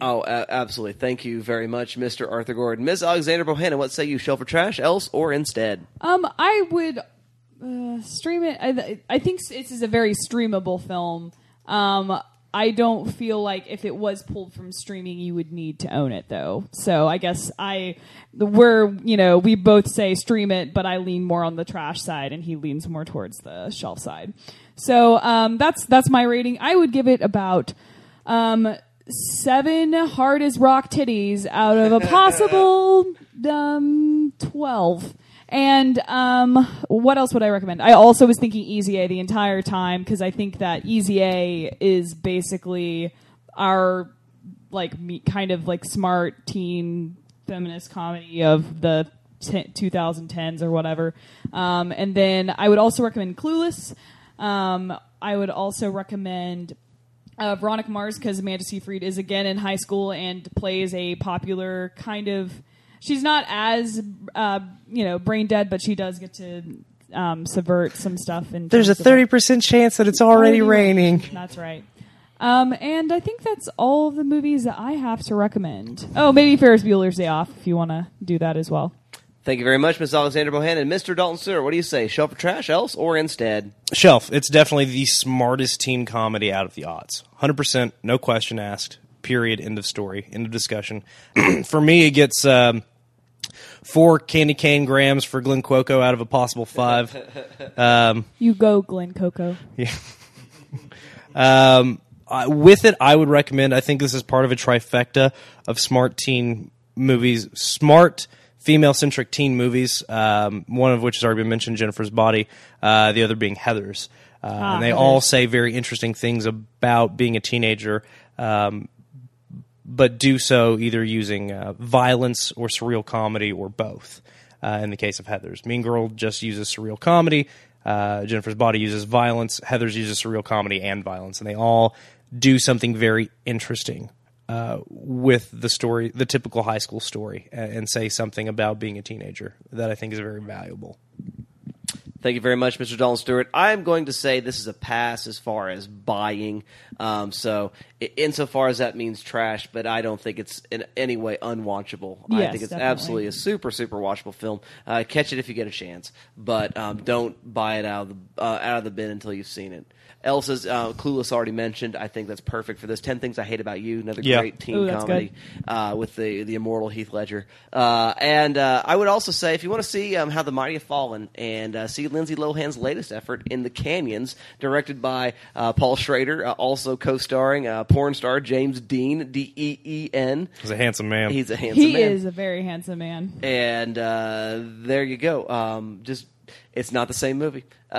Oh, a- absolutely. Thank you very much, Mr. Arthur Gordon. Ms. Alexander Bohannon, what say you? Shelf or trash, else or instead? Um, I would uh, stream it. I, I think this is a very streamable film. Um, I don't feel like if it was pulled from streaming, you would need to own it, though. So I guess I, we're, you know, we both say stream it, but I lean more on the trash side, and he leans more towards the shelf side. So um, that's that's my rating. I would give it about um, seven hard as rock titties out of a possible um, 12. And um, what else would I recommend? I also was thinking Easy A the entire time because I think that Easy A is basically our like me, kind of like smart teen feminist comedy of the t- 2010s or whatever. Um, and then I would also recommend Clueless. Um, I would also recommend uh, Veronica Mars because Amanda Seyfried is again in high school and plays a popular kind of. She's not as uh, you know brain dead, but she does get to um, subvert some stuff. And There's a like, 30% chance that it's already raining. That's right. Um, and I think that's all the movies that I have to recommend. Oh, maybe Ferris Bueller's Day Off if you want to do that as well. Thank you very much, Ms. Alexander Bohannon. Mr. Dalton Stewart, what do you say? Shelf or trash, else or instead? Shelf. It's definitely the smartest teen comedy out of the odds. 100%, no question asked. Period. End of story. End of discussion. for me, it gets um, four candy cane grams for Glen Coco out of a possible five. Um, You go, Glen Coco. Um, uh, with it, I would recommend. I think this is part of a trifecta of smart teen movies, smart female-centric teen movies. Um, one of which has already been mentioned, Jennifer's Body. Uh, the other being Heather's, uh, and they all say very interesting things about being a teenager. Um, but do so either using uh, violence or surreal comedy or both. Uh, in the case of Heather's, Mean Girl just uses surreal comedy. Uh, Jennifer's Body uses violence. Heather's uses surreal comedy and violence, and they all do something very interesting uh, with the story, the typical high school story, and, and say something about being a teenager that I think is very valuable. Thank you very much, Mr. Dalton Stewart. I'm going to say this is a pass as far as buying. Um, so, insofar as that means trash, but I don't think it's in any way unwatchable. I think it's definitely. absolutely a super, super watchable film. Uh, catch it if you get a chance, but um, don't buy it out of the uh, out of the bin until you've seen it. Elsa's uh, Clueless already mentioned. I think that's perfect for this. Ten Things I Hate About You, another Yeah. great teen Ooh, comedy uh, with the the immortal Heath Ledger. Uh, and uh, I would also say, if you want to see um, how the mighty have fallen and uh, see Lindsay Lohan's latest effort in the Canyons, directed by uh, Paul Schrader, uh, also co-starring uh, porn star James Deen, D E E N. He's a handsome man. He's a handsome He man. is a very handsome man. And uh, there you go. Um, just it's not the same movie.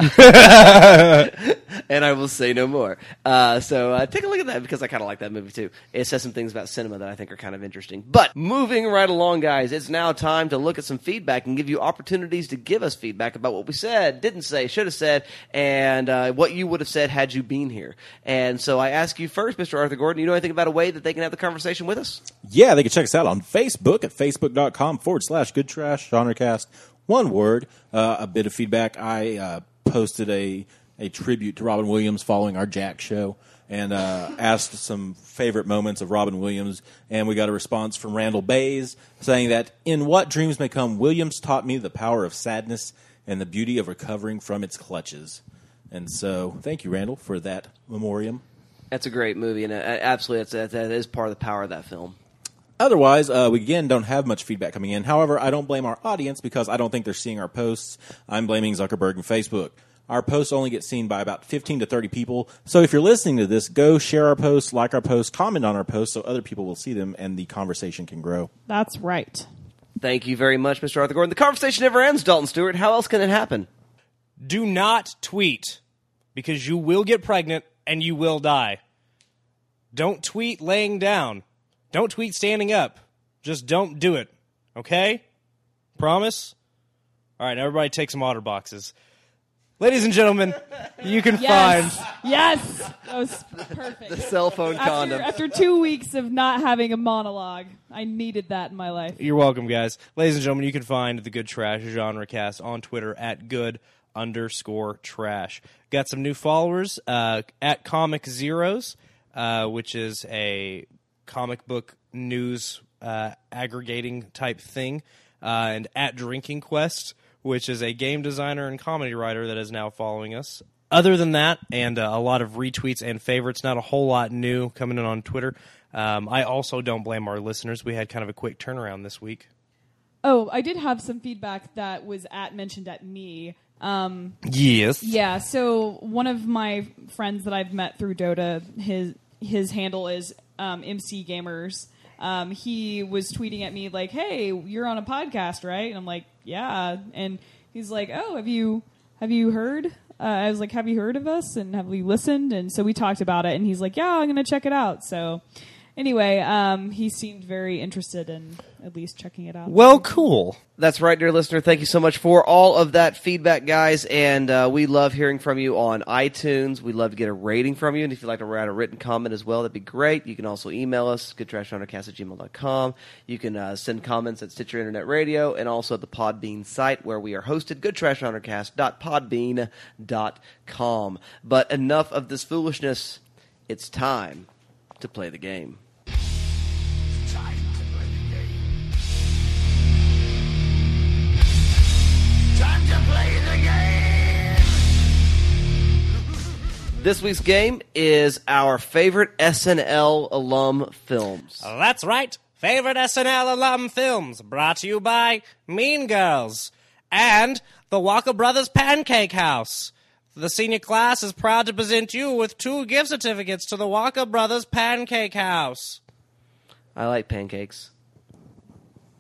and I will say no more. Uh, so uh, take a look at that because I kind of like that movie too. It says some things about cinema that I think are kind of interesting. But moving right along, guys, it's now time to look at some feedback and give you opportunities to give us feedback about what we said, didn't say, should have said, and uh, what you would have said had you been here. And so I ask you first, Mr. Arthur Gordon, you know anything about a way that they can have the conversation with us? Yeah, they can check us out on Facebook at facebook.com forward slash good trash genrecast. One word, uh, a bit of feedback. I uh, posted a, a tribute to Robin Williams following our Jack show and uh, asked some favorite moments of Robin Williams. And we got a response from Randall Bays saying that in What Dreams May Come, Williams taught me the power of sadness and the beauty of recovering from its clutches. And so, thank you, Randall, for that memoriam. That's a great movie, and uh, absolutely, that's, that, that is part of the power of that film. Otherwise, uh, we again don't have much feedback coming in. However, I don't blame our audience because I don't think they're seeing our posts. I'm blaming Zuckerberg and Facebook. Our posts only get seen by about 15 to 30 people. So if you're listening to this, go share our posts, like our posts, comment on our posts so other people will see them and the conversation can grow. That's right. Thank you very much, Mr. Arthur Gordon. The conversation never ends, Dalton Stewart. How else can it happen? Do not tweet because you will get pregnant and you will die. Don't tweet laying down. Don't tweet standing up. Just don't do it. Okay? Promise? All right, everybody take some otter boxes. Ladies and gentlemen, you can Yes. find Yes. That was perfect. The cell phone after, condom. after two weeks of not having a monologue, I needed that in my life. You're welcome, guys. Ladies and gentlemen, you can find the Good Trash Genre Cast on Twitter at good underscore trash. Got some new followers uh, at Comic Zeros, uh, which is a comic book news uh, aggregating type thing, uh, and at Drinking Quest, which is a game designer and comedy writer that is now following us. Other than that, and uh, a lot of retweets and favorites, not a whole lot new coming in on Twitter. Um, I also don't blame our listeners. We had kind of a quick turnaround this week. Oh, I did have some feedback that was at mentioned at me. Um, Yes. yeah, so one of my friends that I've met through Dota, his his handle is um, MC Gamers. Um, he was tweeting at me like, "Hey, you're on a podcast, right?" And I'm like, "Yeah." And he's like, "Oh, have you have you heard?" Uh, I was like, "Have you heard of us? And have we listened?" And so we talked about it, and he's like, "Yeah, I'm gonna check it out." So anyway, um, he seemed very interested in at least checking it out. Well, cool. That's right, dear listener. Thank you so much for all of that feedback, guys. And uh, we love hearing from you on iTunes. We'd love to get a rating from you. And if you'd like to write a written comment as well, that'd be great. You can also email us, goodtrashgenrecast at gmail.com. You can uh, send comments at Stitcher Internet Radio and also at the Podbean site where we are hosted, goodtrashgenrecast.podbean.com. But enough of this foolishness. It's time to play the game. This week's game is our favorite SNL alum films. That's right. Favorite SNL alum films brought to you by Mean Girls and the Walker Brothers Pancake House. The senior class is proud to present you with two gift certificates to the Walker Brothers Pancake House. I like pancakes.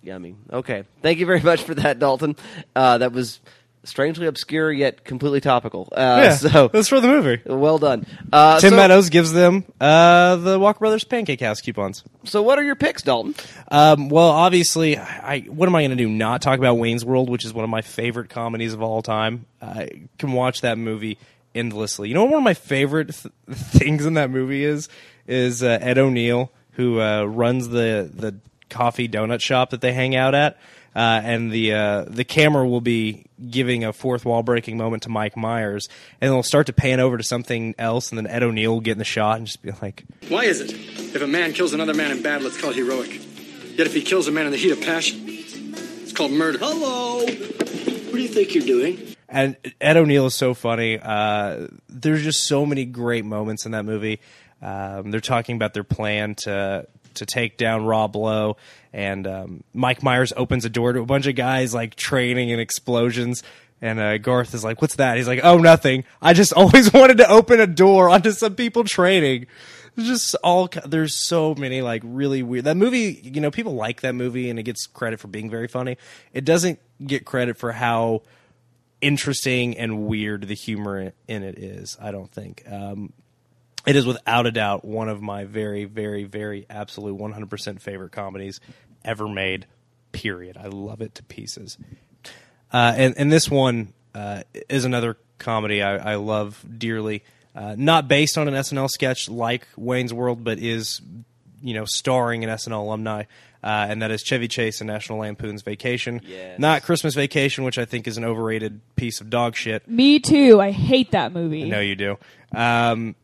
Yummy. Okay. Thank you very much for that, Dalton. Uh, that was strangely obscure yet completely topical. Uh, so that's for the movie. well done. Uh, Tim so, Meadows gives them uh, the Walker Brothers Pancake House coupons. So, what are your picks, Dalton? Um, well, obviously, I what am I going to do? Not talk about Wayne's World, which is one of my favorite comedies of all time. I can watch that movie endlessly. You know, what one of my favorite th- things in that movie is is uh, Ed O'Neill, who uh, runs the the coffee donut shop that they hang out at. Uh, and the uh, the camera will be giving a fourth wall breaking moment to Mike Myers, and it'll start to pan over to something else, and then Ed O'Neill will get in the shot and just be like, Why is it? If a man kills another man in battle, it's called heroic. Yet if he kills a man in the heat of passion, it's called murder. Hello! What do you think you're doing? and Ed O'Neill is so funny. Uh, there's just so many great moments in that movie. Um, they're talking about their plan to to take down Rob Lowe, and um, Mike Myers opens a door to a bunch of guys like training and explosions. And uh, Garth is like, "What's that?" He's like, "Oh, nothing. I just always wanted to open a door onto some people training." There's just all there's so many like really weird. That movie, you know, people like that movie, and it gets credit for being very funny. It doesn't get credit for how interesting and weird the humor in it is. I don't think um, it is without a doubt one of my very, very, very absolute 100% favorite comedies ever made. Period. I love it to pieces. Uh, and and this one uh, is another comedy I, I love dearly. Uh, not based on an SNL sketch like Wayne's World, but is you know starring an SNL alumni, uh, and that is Chevy Chase and National Lampoon's Vacation. Yes. Not Christmas Vacation, which I think is an overrated piece of dog shit. Me too. I hate that movie. I know you do. Um,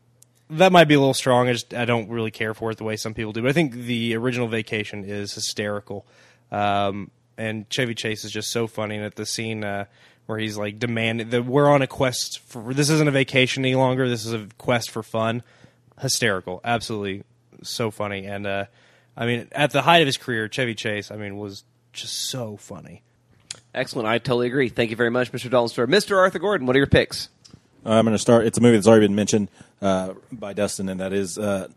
that might be a little strong. I just I don't really care for it the way some people do. But I think the original Vacation is hysterical, um, and Chevy Chase is just so funny. And at the scene uh, where he's like demanding that we're on a quest for this isn't a vacation any longer. This is a quest for fun. Hysterical, absolutely so funny. And uh, I mean, at the height of his career, Chevy Chase, I mean, was just so funny. Excellent. I totally agree. Thank you very much, Mr. Dalton. Mr. Arthur Gordon, what are your picks? I'm going to start. It's a movie that's already been mentioned uh, by Dustin, and that is uh,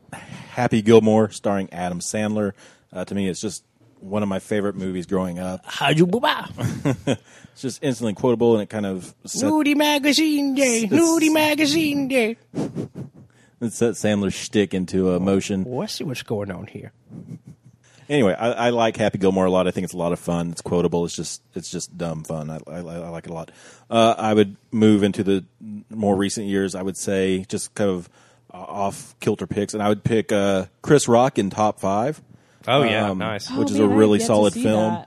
Happy Gilmore, starring Adam Sandler. Uh, to me, it's just one of my favorite movies growing up. How'd you booba? It's just instantly quotable, and it kind of set, Nudie magazine day, nudie magazine day. it set Sandler's shtick into a motion. Let's see what's going on here. Anyway, I, I like Happy Gilmore a lot. I think it's a lot of fun. It's quotable. It's just it's just dumb fun. I, I, I like it a lot. Uh, I would move into the more recent years. I would say just kind of off kilter picks, and I would pick uh, Chris Rock in top five. Oh, yeah, nice. Which Oh, is man, a I really didn't get to solid film.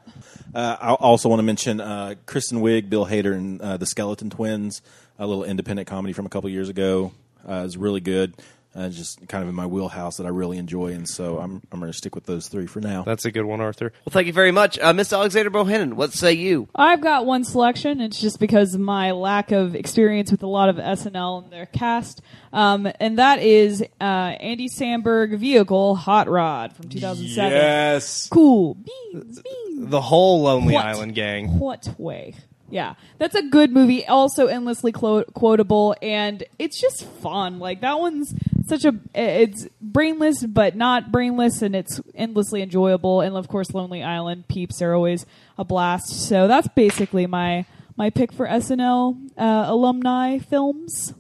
Uh, I also want to mention uh, Kristen Wiig, Bill Hader, and uh, the Skeleton Twins, a little independent comedy from a couple years ago. Uh, it's really good. Uh, just kind of in my wheelhouse that I really enjoy, and so I'm I'm going to stick with those three for now. That's a good one, Arthur. Well, thank you very much, uh, Mr. Alexander Bohannon. What say you? I've got one selection. It's just because of my lack of experience with a lot of SNL and their cast, um, and that is uh, Andy Samberg vehicle Hot Rod from 2007. Yes. Cool beans, beans. The whole Lonely What? Island gang. What way? Yeah, that's a good movie. Also endlessly clo- quotable, and it's just fun. Like that one's such a it's brainless but not brainless, and it's endlessly enjoyable. And of course, Lonely Island peeps are always a blast. So that's basically my my pick for SNL uh, alumni films.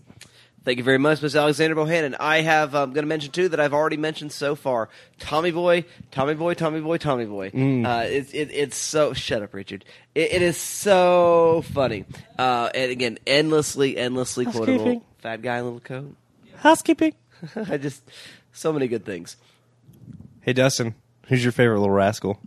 Thank you very much, Mr. Alexander Bohannon. I have um, going to mention two that I've already mentioned so far: Tommy Boy, Tommy Boy, Tommy Boy, Tommy Boy. Uh, it's it, it's so shut up, Richard. It, it is so funny, uh, and again, endlessly, endlessly quotable. Fat guy in a little coat. Housekeeping. I just so many good things. Hey, Dustin, who's your favorite little rascal?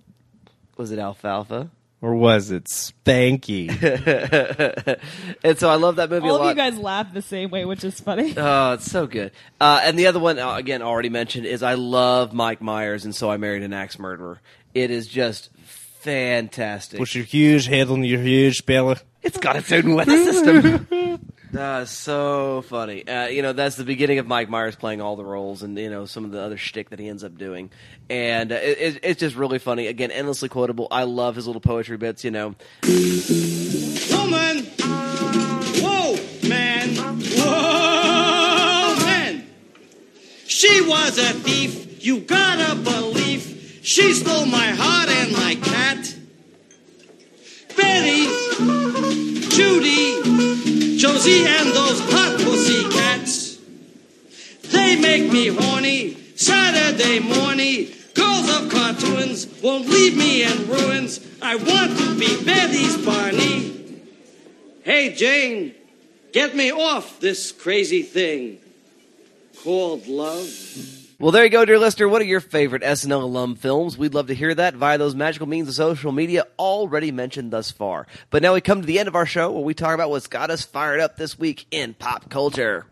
Was it Alfalfa? Or was it Spanky? and so I love that movie All a of lot. you guys laugh the same way, which is funny. Oh, it's so good. Uh, and the other one, uh, again, already mentioned, is I love Mike Myers, and so I married an axe murderer. It is just fantastic. What's your huge head on your huge belly? It's got its own weather system. Uh, so funny. Uh, you know, that's the beginning of Mike Myers playing all the roles and, you know, some of the other shtick that he ends up doing. And uh, it, it's just really funny. Again, endlessly quotable. I love his little poetry bits, you know. Woman! Whoa, man! Whoa, man! She was a thief, you gotta believe. She stole my heart and my cat. Me horny Saturday morning. Girls of cartoons won't leave me in ruins. I want to be Betty's Barney. Hey, Jane, get me off this crazy thing called love. Well, there you go, dear listener. What are your favorite SNL alum films? We'd love to hear that via those magical means of social media already mentioned thus far. But now we come to the end of our show where we talk about what's got us fired up this week in pop culture.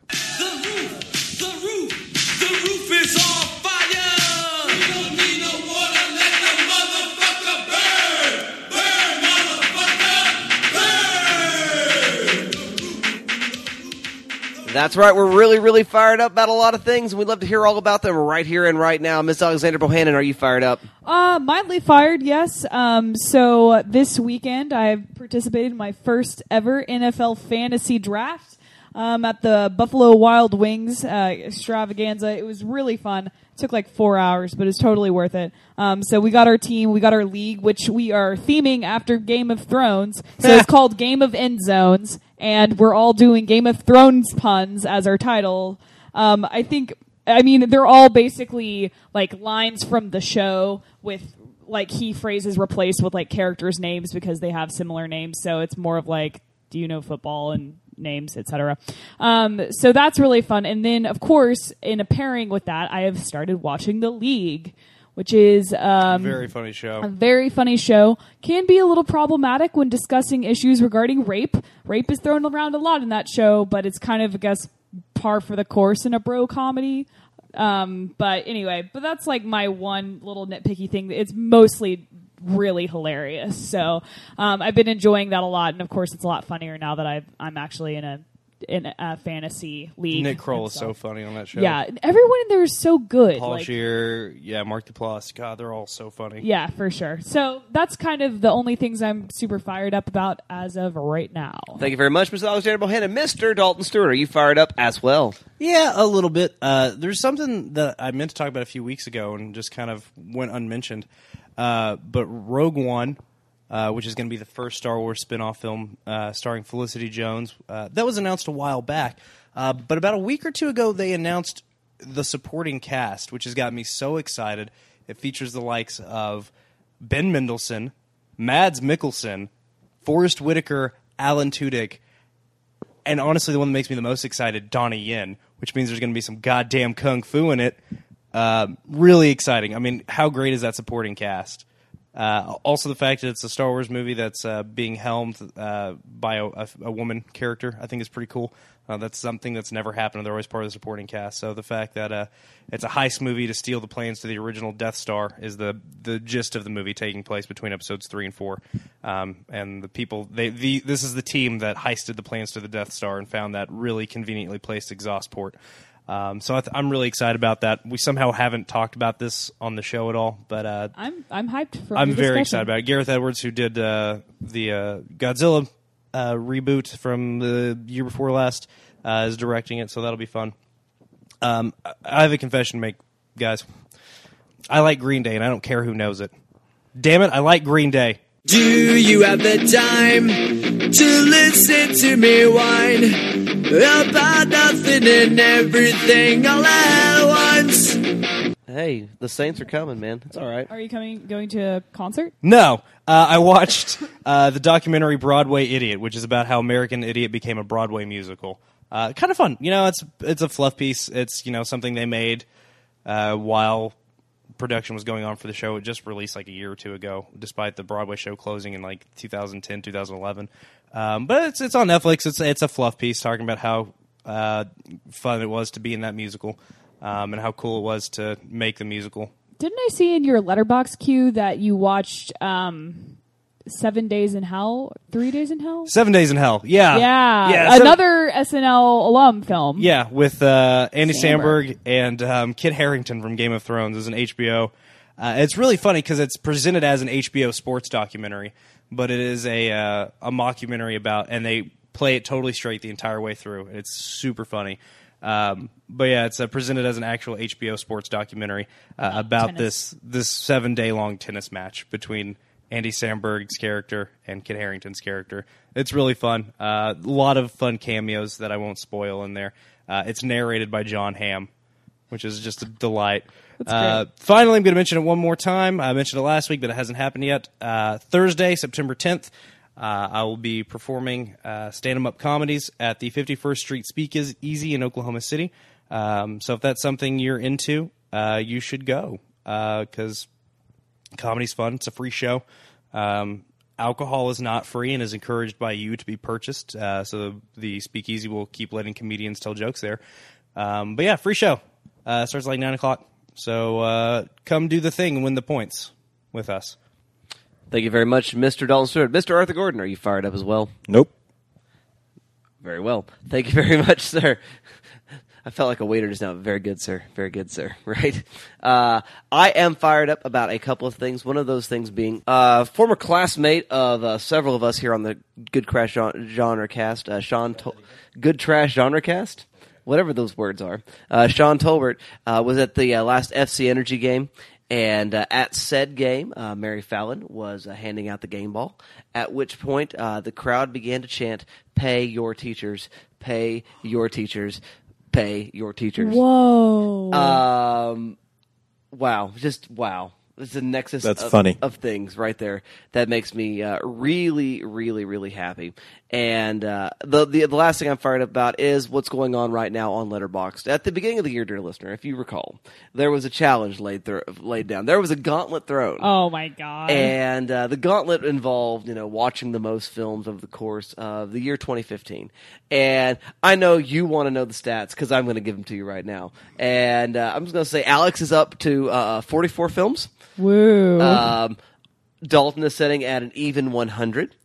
That's right. We're really, really fired up about a lot of things, and we'd love to hear all about them right here and right now. Miss Alexander Bohannon, are you fired up? Uh, mildly fired, yes. Um, so uh, this weekend I've participated in my first ever NFL fantasy draft um, at the Buffalo Wild Wings uh, extravaganza. It was really fun. It took like four hours, but it's totally worth it. Um, so we got our team, we got our league, which we are theming after Game of Thrones. So it's called Game of End Zones, and we're all doing Game of Thrones puns as our title. Um, I think I mean, they're all basically like lines from the show with like key phrases replaced with like characters' names because they have similar names. So it's more of like, do you know football and names, etc. Um, so that's really fun. And then, of course, in a pairing with that, I have started watching The League, which is um, Very funny show. a very funny show. Can be a little problematic when discussing issues regarding rape. Rape is thrown around a lot in that show, but it's kind of, I guess, par for the course in a bro comedy. Um, but anyway, but that's like my one little nitpicky thing. It's mostly really hilarious. So um, I've been enjoying that a lot, and of course, it's a lot funnier now that I've, I'm actually in a in a fantasy league. Nick Kroll is so funny on that show. Yeah, everyone in there is so good. Paul like- Scheer, yeah, Mark Duplass. God, they're all so funny. yeah, for sure. So that's kind of the only things I'm super fired up about as of right now. Thank you very much, Mr. Alexander Bohannon. Mr. Dalton Stewart, are you fired up as well? Yeah, a little bit. Uh, there's something that I meant to talk about a few weeks ago and just kind of went unmentioned. Uh, but Rogue One, uh, which is going to be the first Star Wars spin-off film uh, starring Felicity Jones, uh, that was announced a while back. Uh, but about a week or two ago, they announced the supporting cast, which has got me so excited. It features the likes of Ben Mendelsohn, Mads Mikkelsen, Forest Whitaker, Alan Tudyk, and honestly, the one that makes me the most excited, Donnie Yen, which means there's going to be some goddamn kung fu in it. Uh, really exciting. I mean, how great is that supporting cast? Uh, also, the fact that it's a Star Wars movie that's uh, being helmed uh, by a, a, a woman character, I think is pretty cool. Uh, that's something that's never happened. They're always part of the supporting cast. So the fact that uh, it's a heist movie to steal the planes to the original Death Star is the the gist of the movie taking place between episodes three and four. Um, and the people, they the this is the team that heisted the planes to the Death Star and found that really conveniently placed exhaust port. Um, so I th- I'm really excited about that. We somehow haven't talked about this on the show at all, but uh, I'm I'm hyped for. I'm very discussion. excited about it. Gareth Edwards, who did uh, the uh, Godzilla uh, reboot from the year before last, uh, is directing it, so that'll be fun. Um, I- I have a confession to make, guys. I like Green Day, and I don't care who knows it. Damn it, I like Green Day. Do you have the time to listen to me whine about nothing and everything all at once? Hey, the Saints are coming, man. It's all right. Are you coming going to a concert? No, uh, I watched uh, the documentary Broadway Idiot, which is about how American Idiot became a Broadway musical. Uh, kind of fun, you know. It's it's a fluff piece. It's you know something they made uh, while production was going on for the show. It just released like a year or two ago, despite the Broadway show closing in like 2010, 2011. Um, but it's it's on Netflix. It's it's a fluff piece talking about how uh, fun it was to be in that musical um, and how cool it was to make the musical. Didn't I see in your Letterboxd queue that you watched um, Seven Days in Hell, Three Days in Hell? Seven Days in Hell. Yeah, yeah, yeah. seven- another SNL alum film. Yeah, with uh, Andy Samberg. Samberg and um, Kit Harington from Game of Thrones is an HBO. Uh, it's really funny because it's presented as an HBO sports documentary, but it is a uh, a mockumentary about, and they play it totally straight the entire way through. It's super funny. Um, but yeah, it's uh, presented as an actual HBO sports documentary uh, about tennis. this this seven day long tennis match between Andy Samberg's character and Kit Harington's character. It's really fun. Uh, a lot of fun cameos that I won't spoil in there. Uh, it's narrated by Jon Hamm, which is just a delight. Uh, finally, I'm going to mention it one more time. I mentioned it last week, but it hasn't happened yet. Uh, Thursday, September 10th, uh, I will be performing uh, stand up comedies at the 51st Street Speak Easy in Oklahoma City. Um, so if that's something you're into, uh, you should go because comedy's fun. It's a free show. Um, alcohol is not free and is encouraged by you to be purchased. Uh, so the Speakeasy will keep letting comedians tell jokes there. Um, but yeah, free show. Uh, starts like nine o'clock. So uh, come do the thing and win the points with us. Thank you very much, Mr. Dalton Stewart. Mr. Arthur Gordon, are you fired up as well? Nope. Very well. Thank you very much, sir. I felt like a waiter just now. Very good, sir. Very good, sir. Right? Uh, I am fired up about a couple of things. One of those things being uh, former classmate of uh, several of us here on the Good Crash Genre Cast, uh, Sean Tol- Good Trash Genre Cast, whatever those words are. Uh, Sean Tolbert uh, was at the uh, last FC Energy game. And uh, at said game, uh, Mary Fallin was uh, handing out the game ball. At which point, uh, the crowd began to chant, "Pay your teachers! Pay your teachers! Pay your teachers!" Whoa. Um, wow, just wow. It's a nexus That's of, funny. of things right there that makes me uh, really, really, really happy. And uh, the, the the last thing I'm fired up about is what's going on right now on Letterboxd. At the beginning of the year, dear listener, if you recall, there was a challenge laid thro- laid down. There was a gauntlet thrown. oh my god. And uh, the gauntlet involved, you know, watching the most films over the course of the year 2015. And I know you want to know the stats because I'm going to give them to you right now. And uh, I'm just going to say Alex is up to uh, 44 films. Woo. Um, Dalton is setting at an even 100.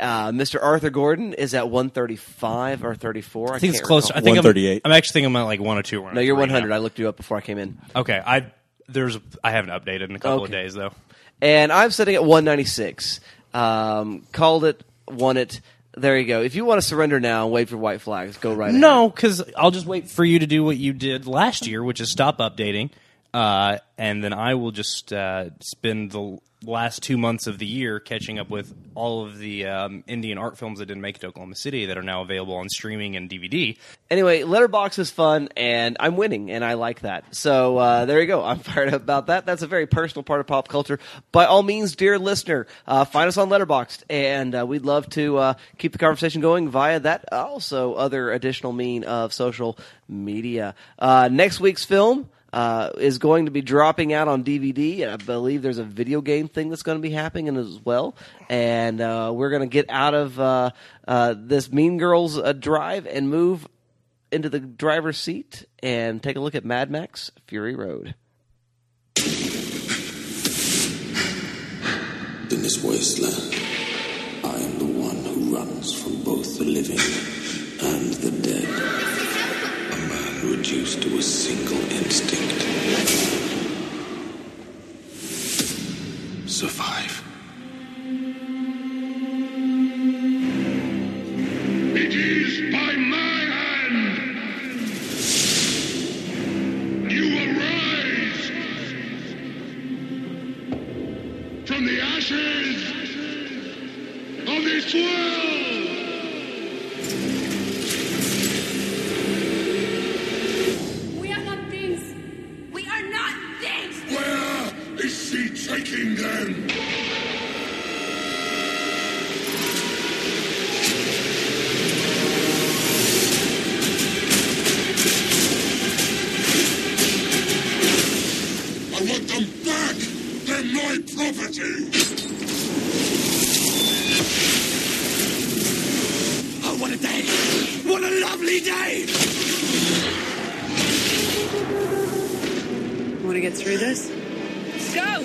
Uh, Mr. Arthur Gordon is at 135 or 34. I think it's close. I think I'm, 138. I'm actually thinking I'm like one or two. or No, you're 100. now. I looked you up before I came in. Okay, I there's I haven't updated in a couple of days though. and I'm sitting at 196. Um, called it, won it. There you go. If you want to surrender now and wait for white flags, go right ahead. No, because I'll just wait for you to do what you did last year, which is stop updating. Uh, and then I will just uh, spend the last two months of the year catching up with all of the um, Indian art films that didn't make it to Oklahoma City that are now available on streaming and DVD. Anyway, Letterboxd is fun, and I'm winning, and I like that. So uh, there you go. I'm fired up about that. That's a very personal part of pop culture. By all means, dear listener, uh, find us on Letterboxd, and uh, we'd love to uh, keep the conversation going via that. Also, other additional mean of social media. Uh, next week's film. Uh, is going to be dropping out on DVD, and I believe there's a video game thing that's going to be happening as well. And uh, we're going to get out of uh, uh, this Mean Girls uh, drive and move into the driver's seat and take a look at Mad Max Fury Road. In this wasteland, I am the one who runs from both the living and the dead. Reduced to a single instinct. Survive. Want to get through this? Go!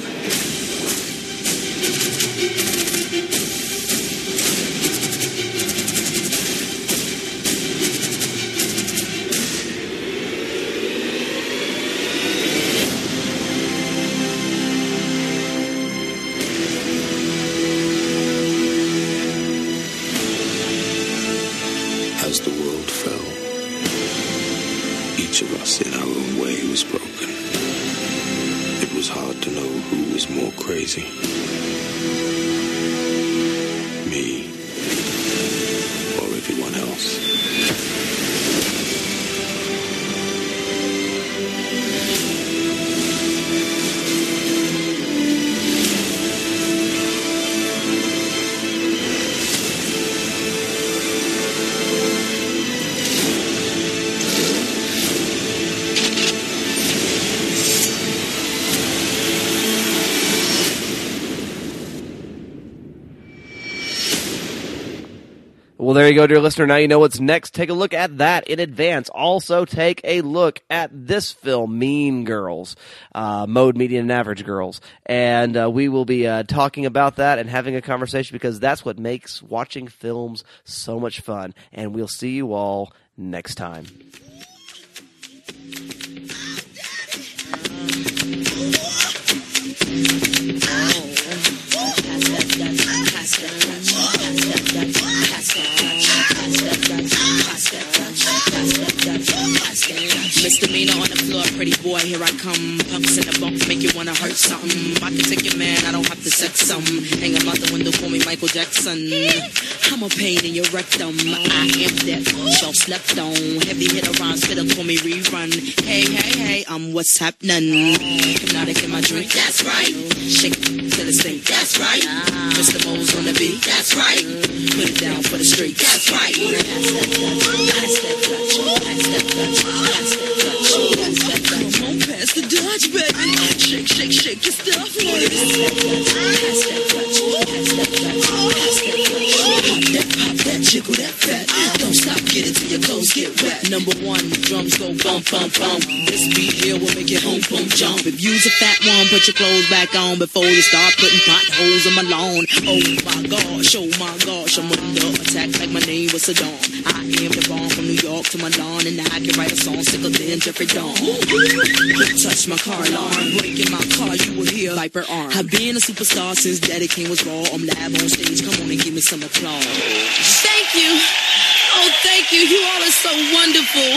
You go, dear listener. Now you know what's next. Take a look at that in advance. Also, take a look at this film, Mean Girls, uh, Mode, Median, and Average Girls. And uh, we will be uh, talking about that and having a conversation because that's what makes watching films so much fun. And we'll see you all next time. Misdemeanor on the floor, pretty boy, here I come. Pumps in the bump, make you wanna hurt something. I can take your man, I don't have to sex some. Hang him out the window, call me Michael Jackson. I'm a pain in your rectum. I am that y'all slept on. Heavy hitter rhymes, spitter, call me rerun. Hey, hey, hey, I'm what's happening. Hypnotic in my drink, that's right. Shake till it's stink, that's right. Mr. Mo's on the beat, that's right. Put it down for the street, that's right. Pass that clutch, pass that clutch, pass that pass that pass Dutch, baby. Shake, shake, shake your stuff, jiggle that fat. Don't stop, get it till your clothes get wet. Number one, drums go bump, bump, bump. This beat here will make you home, boom, jump. If you's a fat one, put your clothes back on before you start putting potholes in my lawn. Oh my gosh, oh my gosh, I'm under attack like my name was Saddam. I am the bomb from New York to Milan, and I can write a song sicker than Jeffrey Dawn. Touch my car alarm, breaking my car, you will hear Viper arm. I've been a superstar since Daddy King was raw. I'm live on stage, come on and give me some applause. Thank you. Oh, thank you. You all are so wonderful.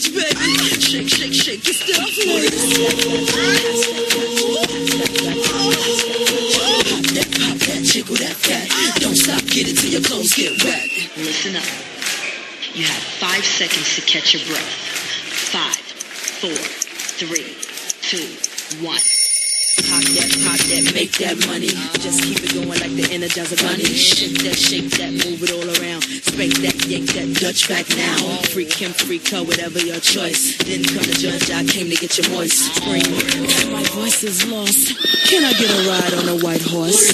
touch, baby. Shake, shake, shake your stuff, Pop that, jiggle that fat. Don't stop, get it till your clothes get wet. Listen up. You have five seconds to catch your breath. Five, four, three, two, one. Pop that, pop that, make that money. Just keep it going like the Energizer Bunny. Shake that, shake that, move it all around. Spank that, yank that, Dutch back now. Freak him, freak her, whatever your choice. Didn't come to judge, I came to get your voice. Scream, my voice is lost. Can I get a ride on a white horse?